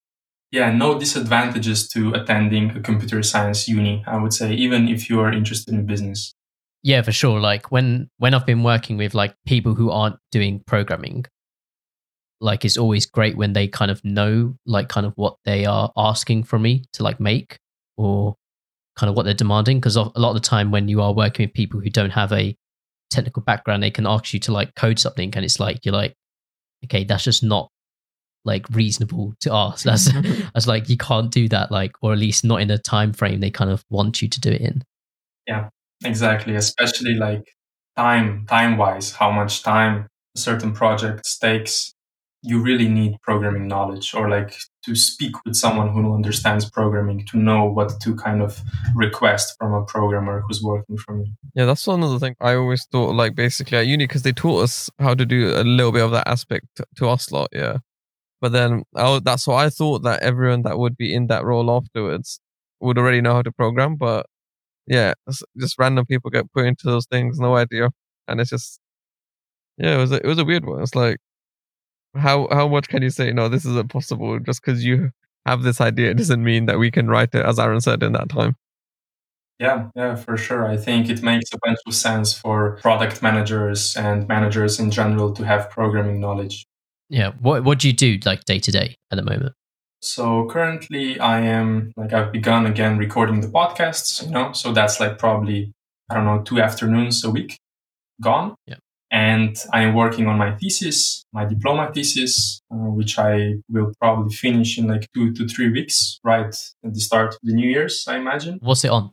Yeah, no disadvantages to attending a computer science uni, I would say, even if you are interested in business. Yeah, for sure. Like when when I've been working with like people who aren't doing programming, like it's always great when they kind of know like kind of what they are asking from me to like make or kind of what they're demanding because a lot of the time when you are working with people who don't have a technical background, they can ask you to like code something, and it's like you're like, okay, that's just not like reasonable to ask. That's that's like you can't do that, like, or at least not in a time frame they kind of want you to do it in. Yeah, exactly. Especially like time, time wise, how much time a certain project takes you really need programming knowledge or like to speak with someone who understands programming to know what to kind of request from a programmer who's working for you. Yeah, that's another thing I always thought like basically at uni because they taught us how to do a little bit of that aspect to us lot, yeah. But then I, that's why I thought that everyone that would be in that role afterwards would already know how to program, but yeah, just random people get put into those things, no idea, and it's just yeah, it was a, it was a weird one. It's like how how much can you say no this isn't possible just because you have this idea it doesn't mean that we can write it as aaron said in that time. Yeah yeah for sure. I think it makes a bunch of sense for product managers and managers in general to have programming knowledge. Yeah what what do you do like day to day at the moment so currently i am like i've begun again recording the podcasts you know so that's like probably i don't know two afternoons a week gone yeah and I am working on my thesis, my diploma thesis, uh, which I will probably finish in like two to three weeks, right at the start of the New Year's, I imagine. What's it on?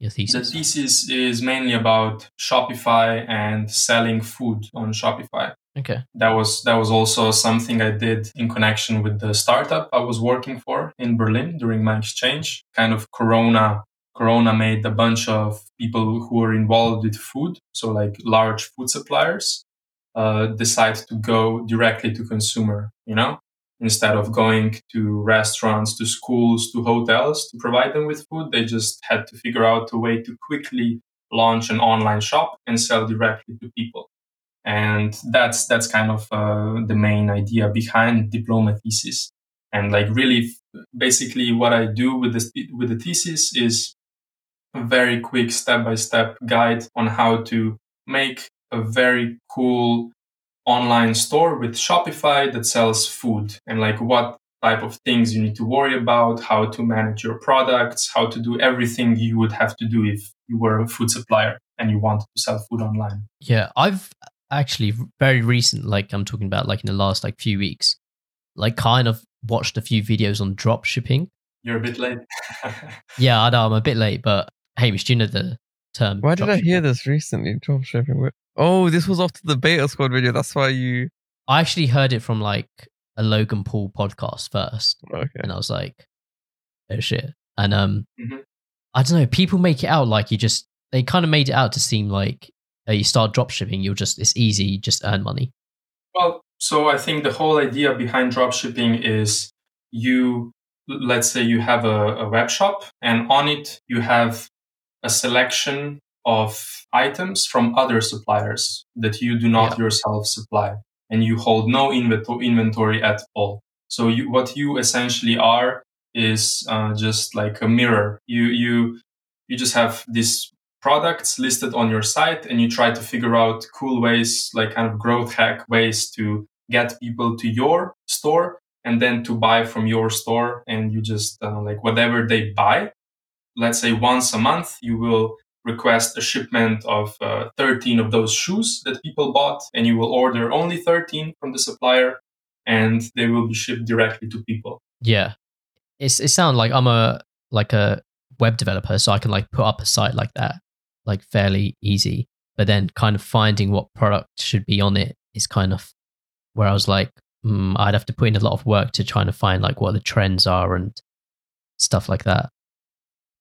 Your thesis? The thesis is mainly about Shopify and selling food on Shopify. Okay. That was that was also something I did in connection with the startup I was working for in Berlin during my exchange. Kind of Corona Corona made a bunch of people who were involved with food, so like large food suppliers, uh, decide to go directly to consumer, you know, instead of going to restaurants, to schools, to hotels to provide them with food. They just had to figure out a way to quickly launch an online shop and sell directly to people. And that's, that's kind of uh, the main idea behind diploma thesis. And like really, basically what I do with this, with the thesis is a very quick step by step guide on how to make a very cool online store with Shopify that sells food and like what type of things you need to worry about, how to manage your products, how to do everything you would have to do if you were a food supplier and you wanted to sell food online. Yeah, I've actually very recent, like I'm talking about like in the last like few weeks, like kind of watched a few videos on drop shipping. You're a bit late. yeah, I know I'm a bit late, but Hamish, do you know the term? Why did I hear this recently? Drop shipping. Oh, this was after the beta squad video. That's why you. I actually heard it from like a Logan Paul podcast first, Okay. and I was like, "Oh shit!" And um, Mhm. I don't know. People make it out like you just they kind of made it out to seem like uh, you start drop shipping, you'll just it's easy, you just earn money. Well, so I think the whole idea behind dropshipping is you, let's say you have a, a web shop and on it you have a selection of items from other suppliers that you do not Yeah. yourself supply and you hold no invento- inventory at all. So you, what you essentially are is uh, just like a mirror. You, you, you just have these products listed on your site and you try to figure out cool ways, like kind of growth hack ways to get people to your store and then to buy from your store. And you just uh, like whatever they buy, let's say once a month, you will request a shipment of uh, 13 of those shoes that people bought and you will order only 13 from the supplier and they will be shipped directly to people. Yeah, it's it sounds like I'm a like a web developer, so I can like put up a site like that, like fairly easy. But then kind of finding what product should be on it is kind of where I was like, mm, I'd have to put in a lot of work to try to find like what the trends are and stuff like that.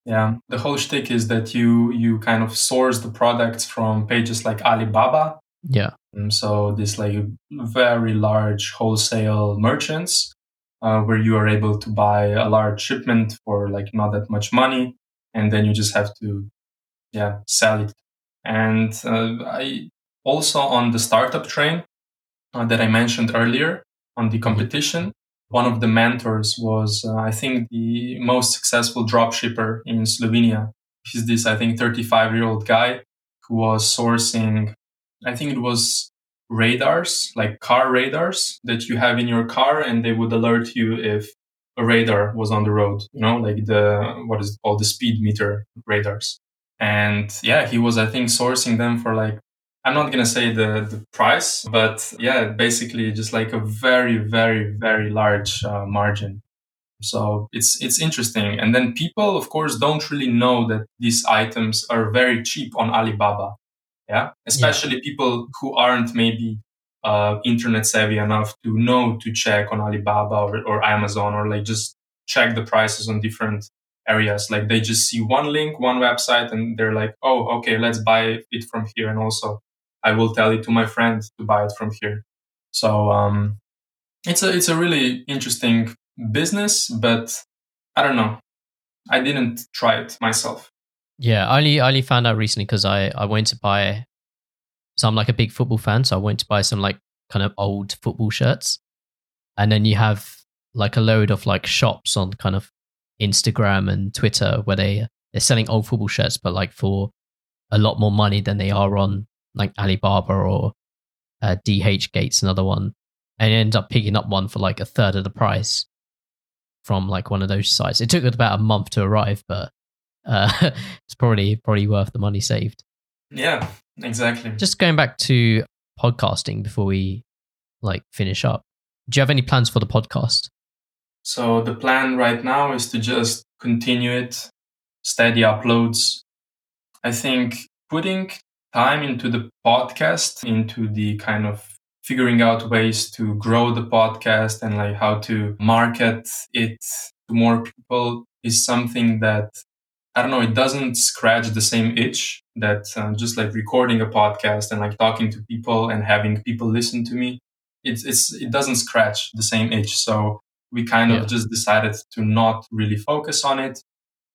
Yeah, the whole shtick is that you you kind of source the products from pages like Alibaba. Yeah, Um, so these like very large wholesale merchants, uh, where you are able to buy a large shipment for like not that much money, and then you just have to, yeah, sell it. And uh, I also on the startup train uh, that I mentioned earlier on the competition, one of the mentors was, uh, I think, the most successful dropshipper in Slovenia. He's this, I think, 35 year old guy who was sourcing, I think it was radars, like car radars that you have in your car, and they would alert you if a radar was on the road, you know, like the, what is it called, the speed meter radars. And yeah, he was, I think, sourcing them for like I'm not gonna say the the price, but yeah, basically just like a very very very large uh, margin. So it's it's interesting, and then people, of course, don't really know that these items are very cheap on Alibaba. Yeah, especially people who aren't maybe uh, internet savvy enough to know to check on Alibaba or, or Amazon or like just check the prices on different areas. Like they just see one link, one website, and they're like, "Oh, okay, let's buy it from here." And also, I will tell it to my friend to buy it from here. So um, it's a it's a really interesting business, but I don't know. I didn't try it myself. yeah. I only only found out recently because I I went to buy. So I'm like a big football fan, so I went to buy some like kind of old football shirts, and then you have like a load of like shops on kind of Instagram and Twitter where they they're selling old football shirts, but like for a lot more money than they are on like Alibaba or uh, DH Gates, another one, and you end up picking up one for like a third of the price from like one of those sites. It took about a month to arrive, but uh, it's probably probably worth the money saved. Yeah, exactly. Just going back to podcasting before we like finish up. Do you have any plans for the podcast? So the plan right now is to just continue it, steady uploads. I think putting time into the podcast, into the kind of figuring out ways to grow the podcast and like how to market it to more people is something that I don't know, it doesn't scratch the same itch that uh, just like recording a podcast and like talking to people and having people listen to me. It's, it's, it doesn't scratch the same itch. So we kind of Yeah. just decided to not really focus on it.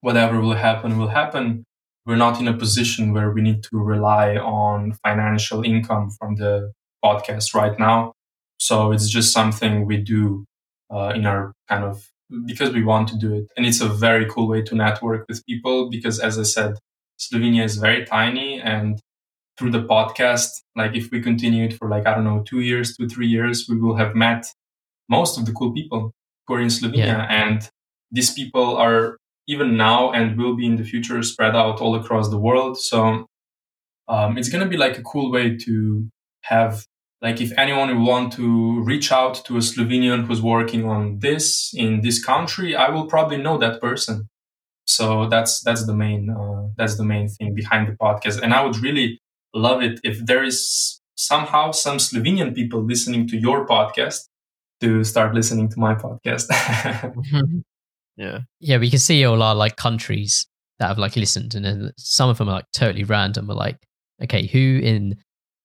Whatever will happen will happen. We're not in a position where we need to rely on financial income from the podcast right now. So it's just something we do uh, in our kind of because we want to do it, and it's a very cool way to network with people. Because as I said, Slovenia is very tiny, and through the podcast, like if we continue it for like I don't know two years, two three years, we will have met most of the cool people who are in Slovenia, yeah. and these people are even now and will be in the future spread out all across the world. So um, it's going to be like a cool way to have like if anyone will want to reach out to a Slovenian who's working on this in this country, I will probably know that person. So that's that's the main uh, that's the main thing behind the podcast. And I would really love it if there is somehow some Slovenian people listening to your podcast to start listening to my podcast. Mm-hmm. yeah, yeah, we can see all our like countries that have like listened, and then some of them are like totally random. We're like, okay, who in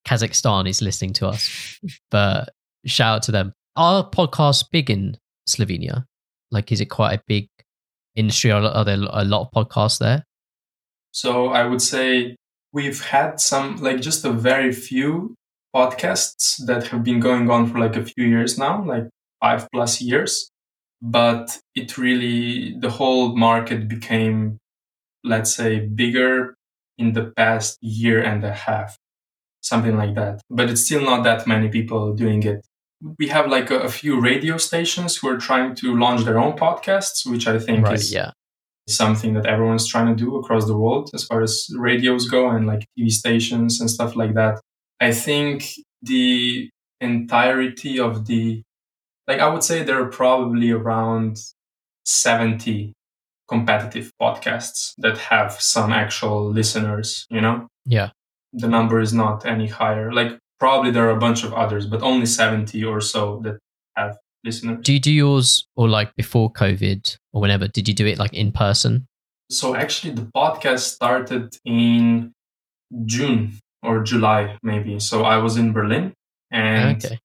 Kazakhstan is listening to us? but shout out to them. Are podcasts big in Slovenia? Like, is it quite a big industry? Are, are there a lot of podcasts there? So I would say we've had some, like just a very few podcasts that have been going on for like a few years now, like five plus years. But it really, the whole market became, let's say, bigger in the past year and a half, something like that. But it's still not that many people doing it. We have like a, a few radio stations who are trying to launch their own podcasts, which I think right, is yeah. something that everyone's trying to do across the world as far as radios go and like TV stations and stuff like that. I think the entirety of the, like, I would say there are probably around 70 competitive podcasts that have some actual listeners, you know? Yeah. The number is not any higher. Like, probably there are a bunch of others, but only 70 or so that have listeners. Do you do yours or like before COVID or whenever? Did you do it like in person? So, actually, the podcast started in June or July maybe. So I was in Berlin, and okay.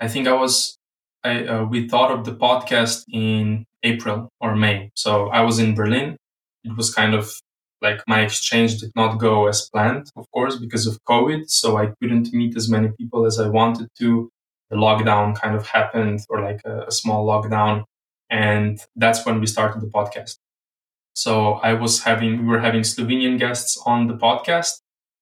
I think I was. I uh, we thought of the podcast in April or May. So I was in Berlin. It was kind of like my exchange did not go as planned, of course, because of COVID. So I couldn't meet as many people as I wanted to. The lockdown kind of happened, or like a, a small lockdown, and that's when we started the podcast. So I was having, we were having Slovenian guests on the podcast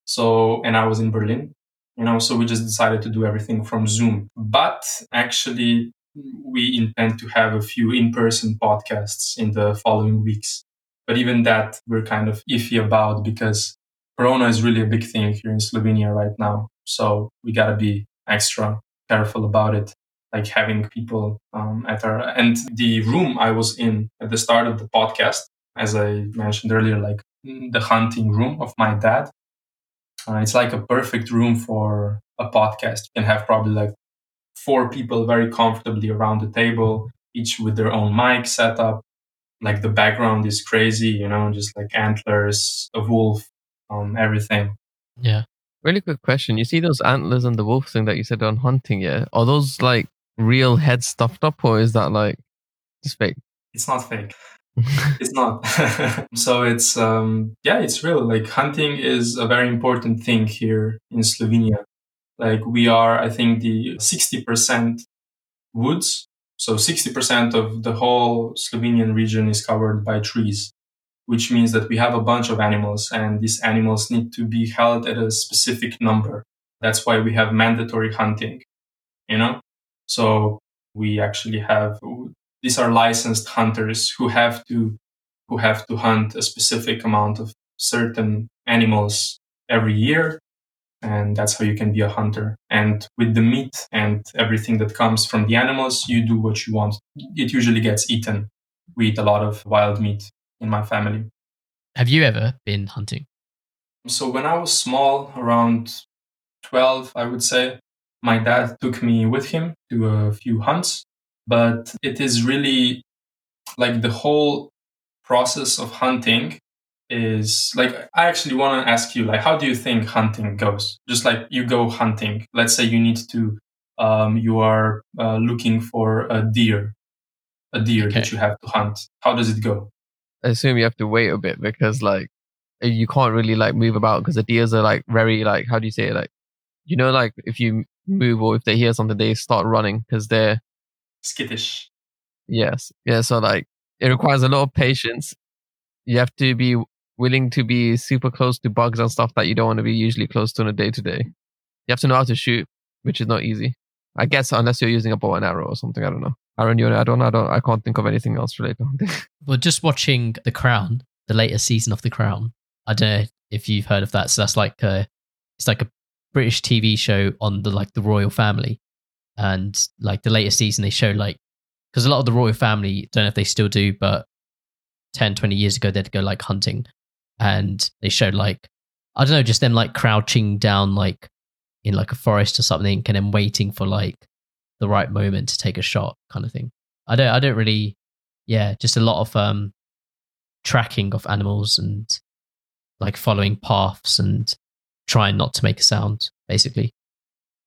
so, and I was in Berlin, you know, so we just decided to do everything from Zoom. But actually, we intend to have a few in person podcasts in the following weeks. But even that, we're kind of iffy about because Corona is really a big thing here in Slovenia right now. So we got to be extra careful about it, like having people um, at our, and the room I was in at the start of the podcast, as I mentioned earlier, like the hunting room of my dad uh, it's like a perfect room for a podcast. You can have probably like four people very comfortably around the table, each with their own mic setup. Like the background is crazy, you know, just like antlers, a wolf, um, everything. Yeah. Really quick question. You see those antlers and the wolf thing that you said on hunting, yeah? Are those like real heads stuffed up or is that like just fake? It's not fake. It's not. so it's um yeah, it's real. Like hunting is a very important thing here in Slovenia. Like we are, I think, the 60% woods. So 60% of the whole Slovenian region is covered by trees, which means that we have a bunch of animals and these animals need to be held at a specific number. That's why we have mandatory hunting, you know? So we actually have these are licensed hunters who have to who have to hunt a specific amount of certain animals every year and that's how you can be a hunter. And with the meat and everything that comes from the animals you do what you want. It usually gets eaten we eat a lot of wild meat in my family. Have you ever been hunting? So when i was small around 12 i would say my dad took me with him to a few hunts but it is really like the whole process of hunting is like i actually want to ask you like how do you think hunting goes? Just like you go hunting. Let's say you need to um, you are uh, looking for a deer a deer okay. that you have to hunt. How does it go? I assume you have to wait a bit because like you can't really like move about because the deers are like very like how do you say it? Like you know like if you move or if they hear something they start running because they're skittish. Yes. Yeah. So like it requires a lot of patience. You have to be willing to be super close to bugs and stuff that you don't want to be usually close to on a day to day. You have to know how to shoot, which is not easy. I guess unless you're using a bow and arrow or something. I don't know. Aaron, you I don't know I don't I can't think of anything else related. well, just watching The Crown, the latest season of The Crown. I don't know if you've heard of that. So that's like a, it's like a British TV show on the like the royal family, and like the latest season they show like because a lot of the royal family don't know if they still do, but 10, 20 years ago they'd go like hunting, and they showed like I don't know, just them like crouching down like in like a forest or something, and then waiting for like the right moment to take a shot, kind of thing. I don't, I don't really, yeah, just a lot of um tracking of animals and like following paths and trying not to make a sound, basically.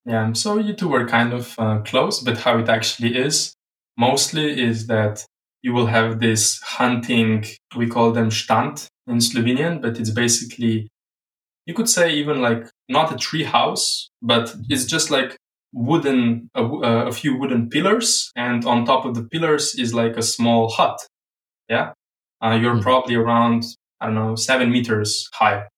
Yeah, so you two were kind of uh, close, but how it actually is mostly is that you will have this hunting, we call them stand in Slovenian, but it's basically, you could say even like not a tree house, but it's just like wooden, a, a few wooden pillars. And on top of the pillars is like a small hut. Yeah. Uh, you're mm-hmm. probably around, I don't know, seven meters high.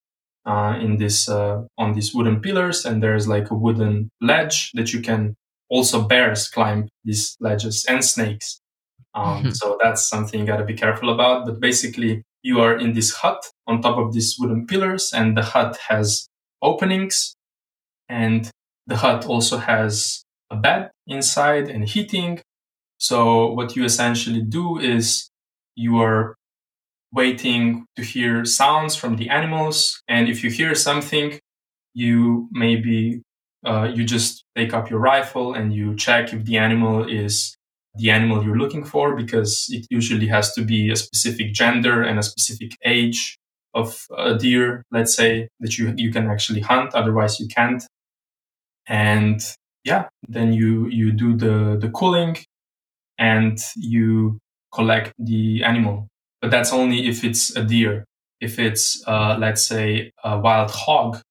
Uh, in this uh, on these wooden pillars and there's like a wooden ledge that you can also bears climb these ledges and snakes. Um, mm-hmm. so that's something you got to be careful about. But basically you are in this hut on top of these wooden pillars and the hut has openings and the hut also has a bed inside and heating. So what you essentially do is you are waiting to hear sounds from the animals. And if you hear something, you maybe uh, you just take up your rifle and you check if the animal is the animal you're looking for because it usually has to be a specific gender and a specific age of a deer let's say that you you can actually hunt. Otherwise you can't. And yeah then you you do the the culling and you collect the animal but that's only if it's a deer. If it's, uh, let's say, a wild hog,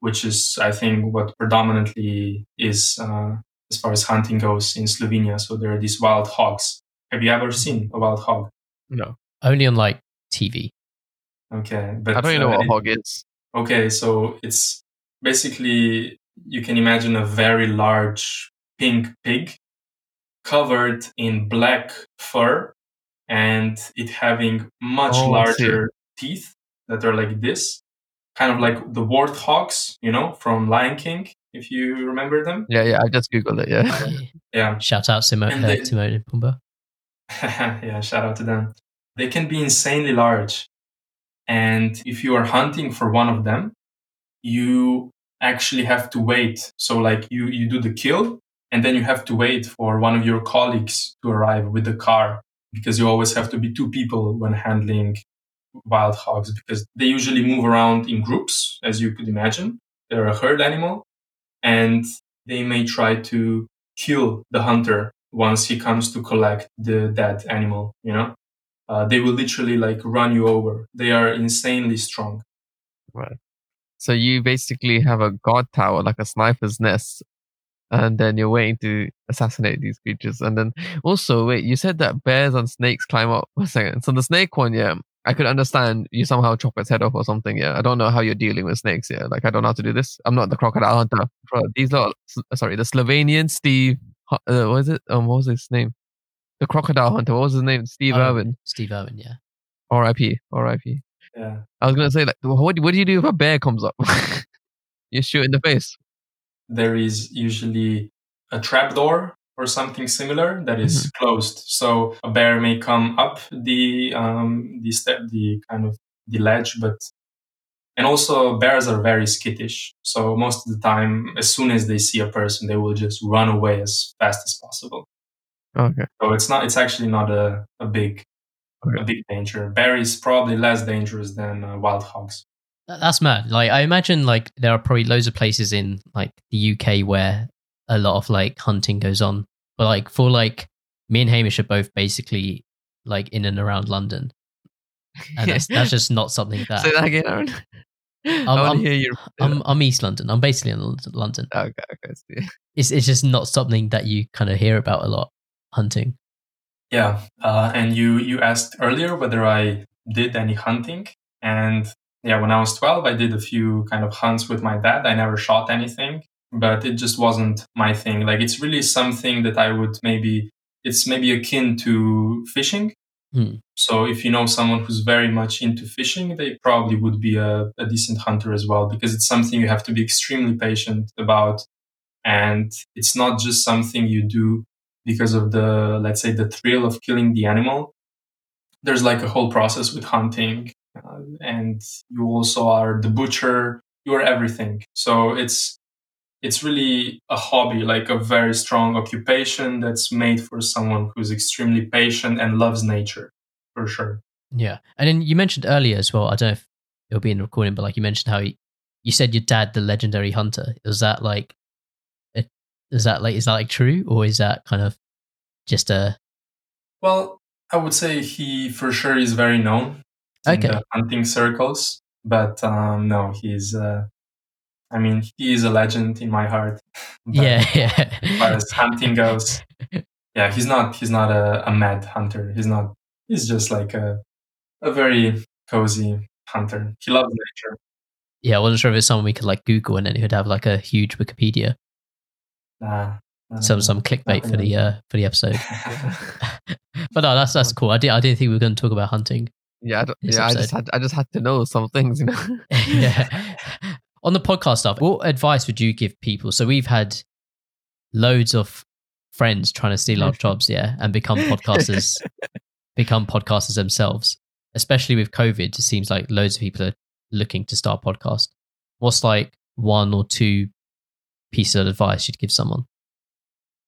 which is, I think, what predominantly is uh, as far as hunting goes in Slovenia. So there are these wild hogs. Have you ever seen a wild hog? No. Only on like TV. Okay. But I don't even know uh, what a hog is. Okay. So it's basically, you can imagine a very large pink pig covered in black fur and it having much oh, larger teeth that are like this, kind of like the warthogs, you know, from Lion King, if you remember them. Yeah, yeah, I just googled it. Yeah, yeah. Shout out Simone, uh, Timon and Pumbaa. yeah, shout out to them. They can be insanely large, and if you are hunting for one of them, you actually have to wait. So, like, you you do the kill, and then you have to wait for one of your colleagues to arrive with the car because you always have to be two people when handling wild hogs because they usually move around in groups, as you could imagine. They're a herd animal and they may try to kill the hunter once he comes to collect the dead animal, you know? Uh, they will literally like run you over. They are insanely strong. Right. So you basically have a guard tower, like a sniper's nest, and then you're waiting to assassinate these creatures. And then also, wait, you said that bears and snakes climb up. One second. So the snake one, yeah, I could understand you somehow chop its head off or something. Yeah, I don't know how you're dealing with snakes. Yeah, like I don't know how to do this. I'm not the crocodile hunter. These are sorry, the Slovenian Steve. Uh, what is it? Um, what was his name? The crocodile hunter. What was his name? Steve oh, Irwin. Steve Irwin. Yeah. R.I.P. R.I.P. Yeah. I was gonna say like, what what do you do if a bear comes up? you shoot in the face there is usually a trapdoor or something similar that is mm-hmm. closed. So a bear may come up the um, the step, the kind of the ledge, but and also bears are very skittish. So most of the time, as soon as they see a person, they will just run away as fast as possible. Okay. So it's not. It's actually not a a big okay. a big danger. Bear is probably less dangerous than uh, wild hogs. That's mad. Like I imagine like there are probably loads of places in like the UK where a lot of like hunting goes on. But like for like me and Hamish are both basically like in and around London. And that's, that's just not something that. Say that again, Aaron. I'm, I want to hear you. I'm, I'm East London. I'm basically in London. Okay, okay. It's it's just not something that you kind of hear about a lot hunting. Yeah, uh, and you you asked earlier whether I did any hunting, and yeah, when I was twelve, I did a few kind of hunts with my dad. I never shot anything, but it just wasn't my thing. Like it's really something that I would maybe it's maybe akin to fishing. Hmm. So if you know someone who's very much into fishing, they probably would be a, a decent hunter as well because it's something you have to be extremely patient about, and it's not just something you do because of the let's say the thrill of killing the animal there's like a whole process with hunting uh, and you also are the butcher you are everything so it's it's really a hobby like a very strong occupation that's made for someone who's extremely patient and loves nature for sure Yeah. And then you mentioned earlier as well, I don't know if it'll be in the recording, but like you mentioned how you, you said your dad, the legendary hunter. Is that like, is that like, is that like true or is that kind of just a, well i would say he for sure is very known in Okay. the hunting circles but um no he's uh i mean he is a legend in my heart But- yeah, as far yeah. as hunting goes. Yeah, he's not he's not a, a mad hunter. He's not he's just like a a very cozy hunter. He loves nature. yeah. I wasn't sure if it's someone we could like Google and then he'd have like a huge Wikipedia, Nah, nah, some, some clickbait for the, uh, for the episode. but no, that's, that's cool. I did, I didn't think we were going to talk about hunting. Yeah, I, don't- yeah. I just had I just had to know some things, you know. yeah. On the podcast stuff, what advice would you give people? So we've had loads of friends trying to steal our mm-hmm. jobs, yeah, and become podcasters, become podcasters themselves. Especially with COVID, it seems like loads of people are looking to start a podcast. What's like one or two pieces of advice you'd give someone?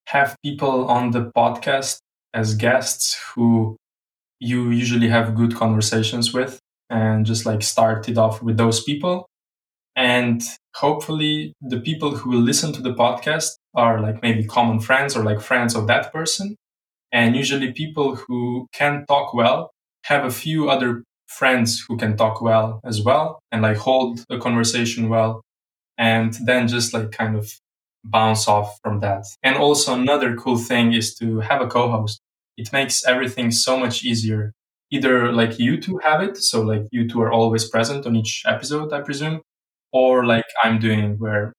have people on the podcast as guests who you usually have good conversations with and just like start it off with those people and hopefully the people who will listen to the podcast are like maybe common friends or like friends of that person and usually people who can talk well have a few other friends who can talk well as well and like hold a conversation well and then just like kind of bounce off from that. And also another cool thing is to have a co-host. It makes everything so much easier. Either like you two have it, so like you two are always present on each episode, I presume, or like I'm doing where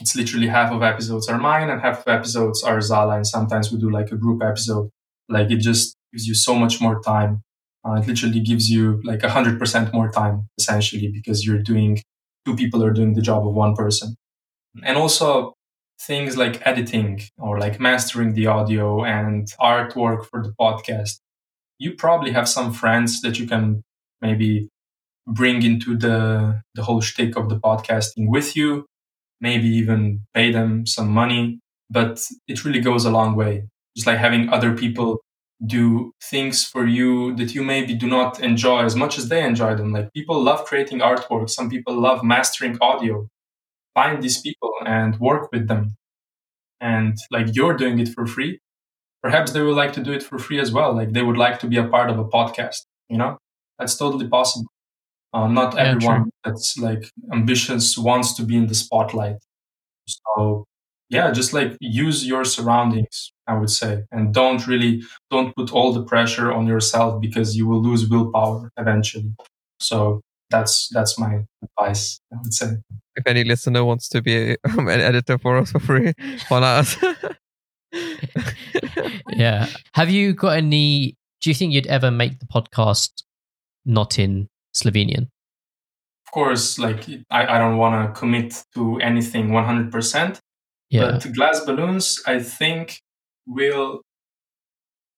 it's literally half of episodes are mine and half of episodes are Zala, and sometimes we do like a group episode. Like it just gives you so much more time. Uh, it literally gives you like a hundred percent more time essentially because you're doing two people are doing the job of one person. And also things like editing or like mastering the audio and artwork for the podcast. You probably have some friends that you can maybe bring into the the whole shtick of the podcasting with you, maybe even pay them some money. But it really goes a long way. Just like having other people do things for you that you maybe do not enjoy as much as they enjoy them. Like people love creating artwork. Some people love mastering audio. Find these people and work with them. And like you're doing it for free. Perhaps they would like to do it for free as well. Like they would like to be a part of a podcast, you know? That's totally possible. Uh, not Yeah, everyone that's like ambitious wants to be in the spotlight. So yeah, just like use your surroundings, I would say, and don't really don't put all the pressure on yourself because you will lose willpower eventually. So that's that's my advice. I would say. if any listener wants to be um, an editor for us for free, holla at us. yeah. Have you got any? Do you think you'd ever make the podcast not in Slovenian? Of course, like I, I don't want to commit to anything 100%, Yeah. but glass balloons, I think, will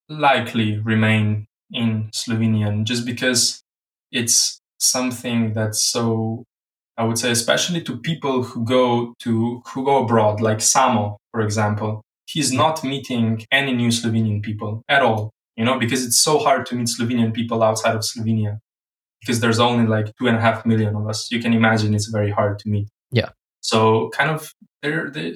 likely remain in Slovenian just because it's something that's so, I would say, especially to people who go to, who go abroad, like Samo, for example, he's not meeting any new Slovenian people at all, you know, because it's so hard to meet Slovenian people outside of Slovenia because there's only like two and a half million of us. You can imagine it's very hard to meet. Yeah. So kind of there, there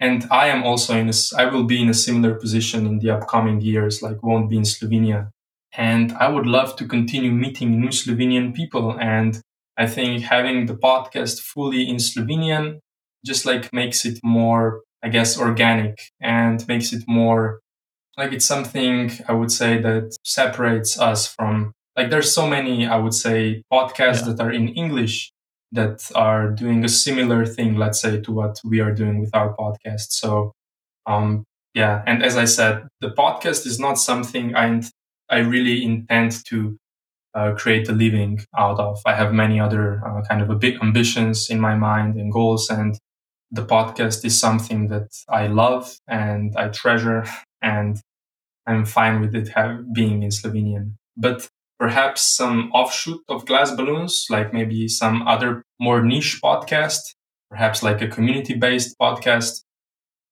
and I am also in this, I will be in a similar position in the upcoming years, like won't be in Slovenia. And I would love to continue meeting new Slovenian people. And I think having the podcast fully in Slovenian just like makes it more, I guess, organic and makes it more like it's something I would say that separates us from like there's so many I would say podcasts Yeah. that are in English that are doing a similar thing, let's say, to what we are doing with our podcast. So um yeah, and as I said, the podcast is not something I I really intend to uh, create a living out of. I have many other uh, kind of big ambitions in my mind and goals, and the podcast is something that I love and I treasure, and I'm fine with it have, being in Slovenian. But perhaps some offshoot of Glass Balloons, like maybe some other more niche podcast, perhaps like a community-based podcast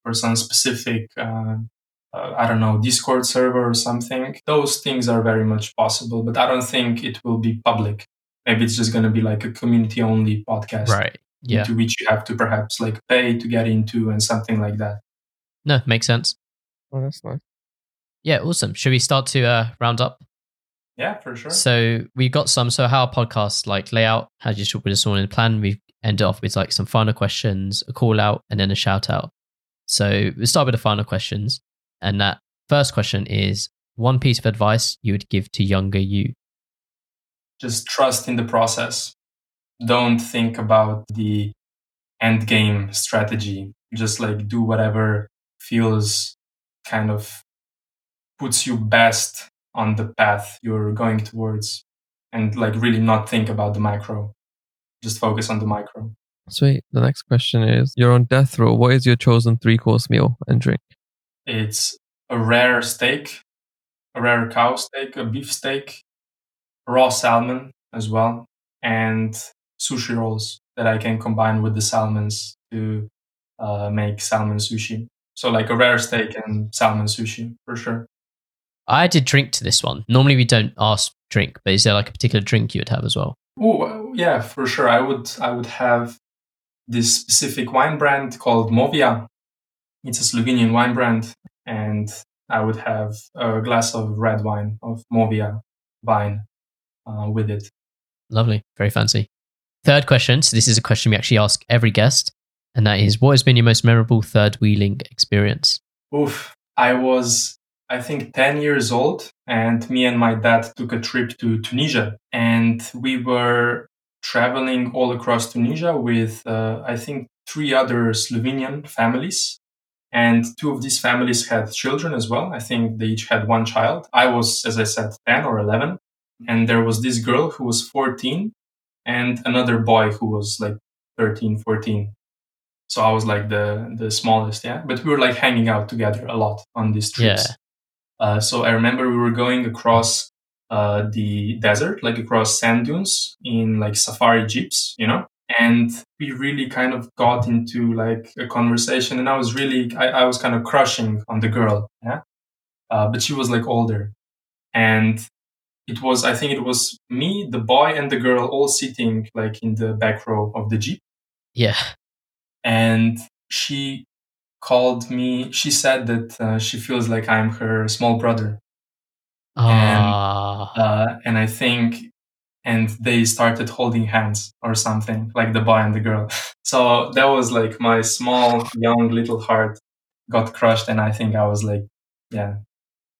for some specific uh, uh, I don't know, Discord server or something. Those things are very much possible, but I don't think it will be public. Maybe it's just going to be like a community only podcast Right. Yeah. into which you have to perhaps like pay to get into and something like that. No, makes sense. Oh, that's nice. Yeah, awesome. Should we start to uh, round up? Yeah, for sure. So we got some. So how our podcast like layout? How you should with this all in the plan? We ended off with like some final questions, a call out, and then a shout out. So we start with the final questions, and that first question is one piece of advice you would give to younger you. just trust in the process. Don't think about the end game strategy. Just like do whatever feels kind of puts you best on the path you're going towards and like really not think about the macro. Just focus on the micro. Sweet. The next question is You're on death row. What is your chosen three course meal and drink? It's a rare steak, a rare cow steak, a beef steak, raw salmon as well, and sushi rolls that I can combine with the salmons to uh, make salmon sushi. So like a rare steak and salmon sushi for sure. I did drink to this one. Normally we don't ask drink, but is there like a particular drink you would have as well? Oh yeah, for sure. I would I would have this specific wine brand called Movia. It's a Slovenian wine brand, and I would have a glass of red wine of Movia wine uh, with it. Lovely, very fancy. Third question. So this is a question we actually ask every guest, and that is, what has been your most memorable third wheeling experience? Oof. I was, I think, 10 years old, and me and my dad took a trip to Tunisia. And we were traveling all across Tunisia with, uh, I think, three other Slovenian families. And two of these families had children as well. I think they each had one child. I was, as I said, 10 or 11. And there was this girl who was 14 and another boy who was like 13, 14. So I was like the the smallest, yeah. But we were like hanging out together a lot on these trips. Yeah. Uh, so I remember we were going across uh, the desert, like across sand dunes in like safari jeeps, you know. And we really kind of got into like a conversation, and I was really, I, I was kind of crushing on the girl, yeah. Uh, but she was like older, and it was, I think it was me, the boy, and the girl all sitting like in the back row of the jeep Yeah. and she called me she said that uh, she feels like i'm her small brother Ah. uh, and i think and they started holding hands or something like the boy and the girl so that was like my small young little heart got crushed and i think i was like yeah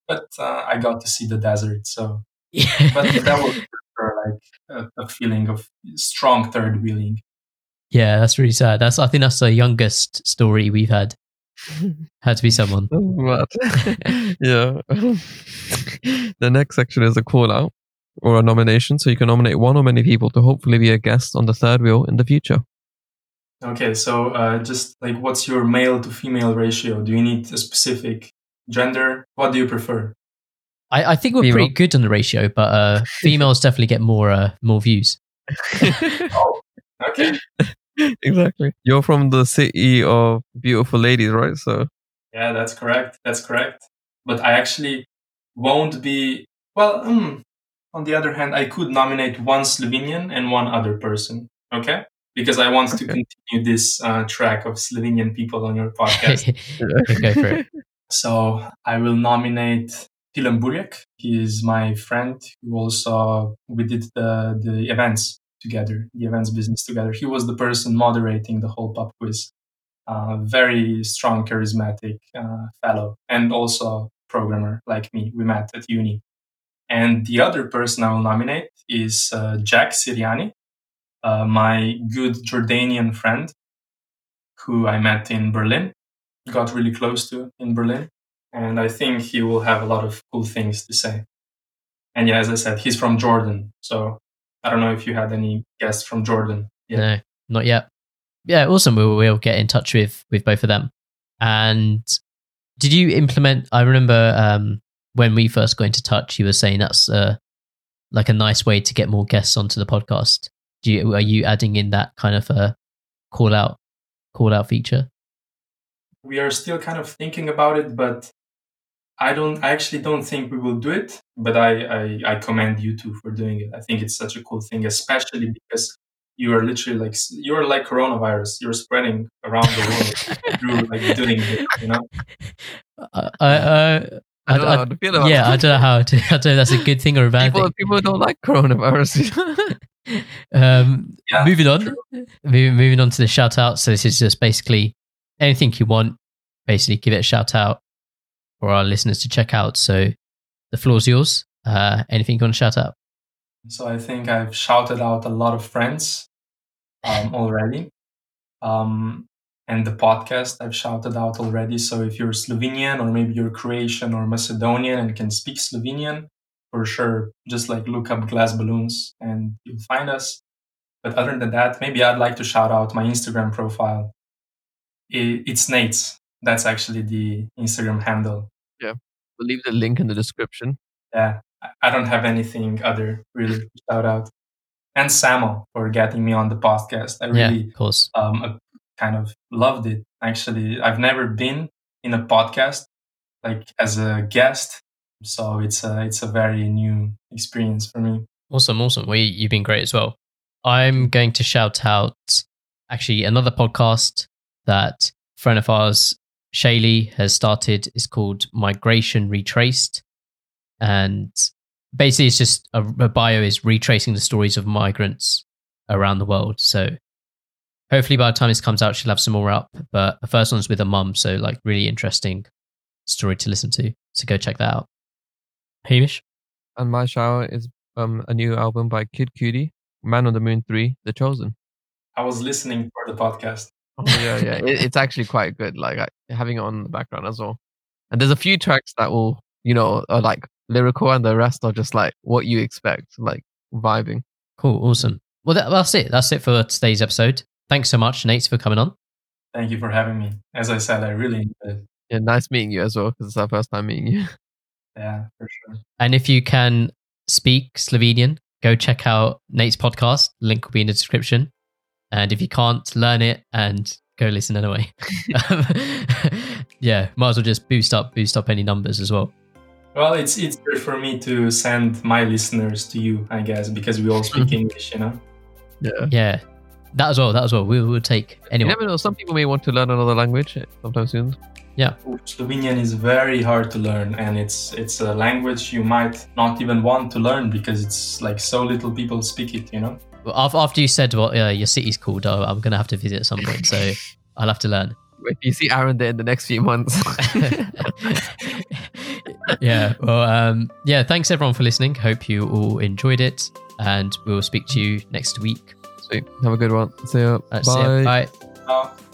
but uh, i got to see the desert so but that was for like a, a feeling of strong third wheeling yeah, that's really sad. That's I think that's the youngest story we've had. Had to be someone. But yeah. the next section is a call out or a nomination. So you can nominate one or many people to hopefully be a guest on the third wheel in the future. Okay, so uh, just like what's your male to female ratio? Do you need a specific gender? What do you prefer? I, I think we're Female. pretty good on the ratio, but uh, females definitely get more uh, more views. Oh, okay. exactly. You're from the city of beautiful ladies, right? So Yeah, that's correct. That's correct. But I actually won't be. Well, mm, on the other hand, I could nominate one Slovenian and one other person. Okay, because I want to continue this uh, track of Slovenian people on your podcast. Okay, go for it. So I will nominate Tilen Burjak. He is my friend who also we did the the events together, the events business together. He was the person moderating the whole pub quiz. Uh, very strong, charismatic uh, fellow, and also programmer like me. We met at uni. And the other person I will nominate is uh, Jack Siriani, uh, my good Jordanian friend who I met in Berlin, got really close to in Berlin. And I think he will have a lot of cool things to say. And yeah, as I said, he's from Jordan. So I don't know if you had any guests from Jordan. Yeah. No, not yet. Yeah, awesome. We'll, we'll get in touch with with both of them. And did you implement? I remember um, when we first got into touch, you were saying that's uh, like a nice way to get more guests onto the podcast. Do you are you adding in that kind of a call out call out feature? We are still kind of thinking about it, but I don't. I actually don't think we will do it. But I I, I commend you two for doing it. I think it's such a cool thing, especially because you are literally like you're like coronavirus. You're spreading around the world through like doing it. You know. I, uh, I don't I- know how to feel about yeah, I don't know how to. I don't know if that's a good thing or a bad People, thing. people don't like coronavirus. Um, Yeah, moving on, true. moving, moving on to the shout out. So this is just basically anything you want. Basically, give it a shout out for our listeners to check out. So the floor's yours. Uh, anything you want to shout out? So I think I've shouted out a lot of friends um, already. Um, and the podcast I've shouted out already. So if you're Slovenian or maybe you're Croatian or Macedonian and can speak Slovenian, for sure, just like look up glass balloons and you'll find us. But other than that, maybe I'd like to shout out my Instagram profile. It's Nate's. That's actually the Instagram handle. Yeah. We'll leave the link in the description. yeah, I- don't have anything other really to shout out. And Samo for getting me on the podcast. I Yeah, really of course. um, kind of loved it. Actually, I've never been in a podcast like as a guest, so it's a it's a very new experience for me. Awesome, awesome. Well, you- you've been great as well. I'm going to shout out actually another podcast that friend of ours, Shaylee, has started. Is called Migration Retraced, and basically it's just a, a bio is retracing the stories of migrants around the world. So hopefully by the time this comes out, she'll have some more up. But the first one's with a mum, so like really interesting story to listen to. So go check that out. Hamish. And my shower is um a new album by Kid Cudi, Man on the Moon Three, The Chosen. I was listening for the podcast. Oh, yeah, yeah, it, it's actually quite good. Like I, having it on the background as well. And there's a few tracks that will, you know, are like lyrical, and the rest are just like what you expect, like vibing. Cool, awesome. Well, that, that's it. That's it for today's episode. Thanks so much, Nate, for coming on. Thank you for having me. As I said, I really enjoyed it. Yeah, nice meeting you as well because it's our first time meeting you. Yeah, for sure. And if you can speak Slovenian, go check out Nate's podcast. Link will be in the description. And if you can't learn it and go listen anyway. yeah, might as well just boost up, boost up any numbers as well. Well, it's easier for me to send my listeners to you, I guess, because we all speak English, you know. Yeah. Yeah, that as well. That as well. We will take You never know. Some people may want to learn another language sometime soon. Slovenian is very hard to learn, and it's it's a language you might not even want to learn because it's like so little people speak it, you know. Well, After you said what uh, your city's called, uh, I'm going to have to visit at some point. So I'll have to learn. If you see Aaron there in the next few months, yeah. Well, um, yeah. Thanks everyone for listening. Hope you all enjoyed it, and we'll speak to you next week. Sweet. Have a good one. See ya. Uh, see ya. Bye. Bye.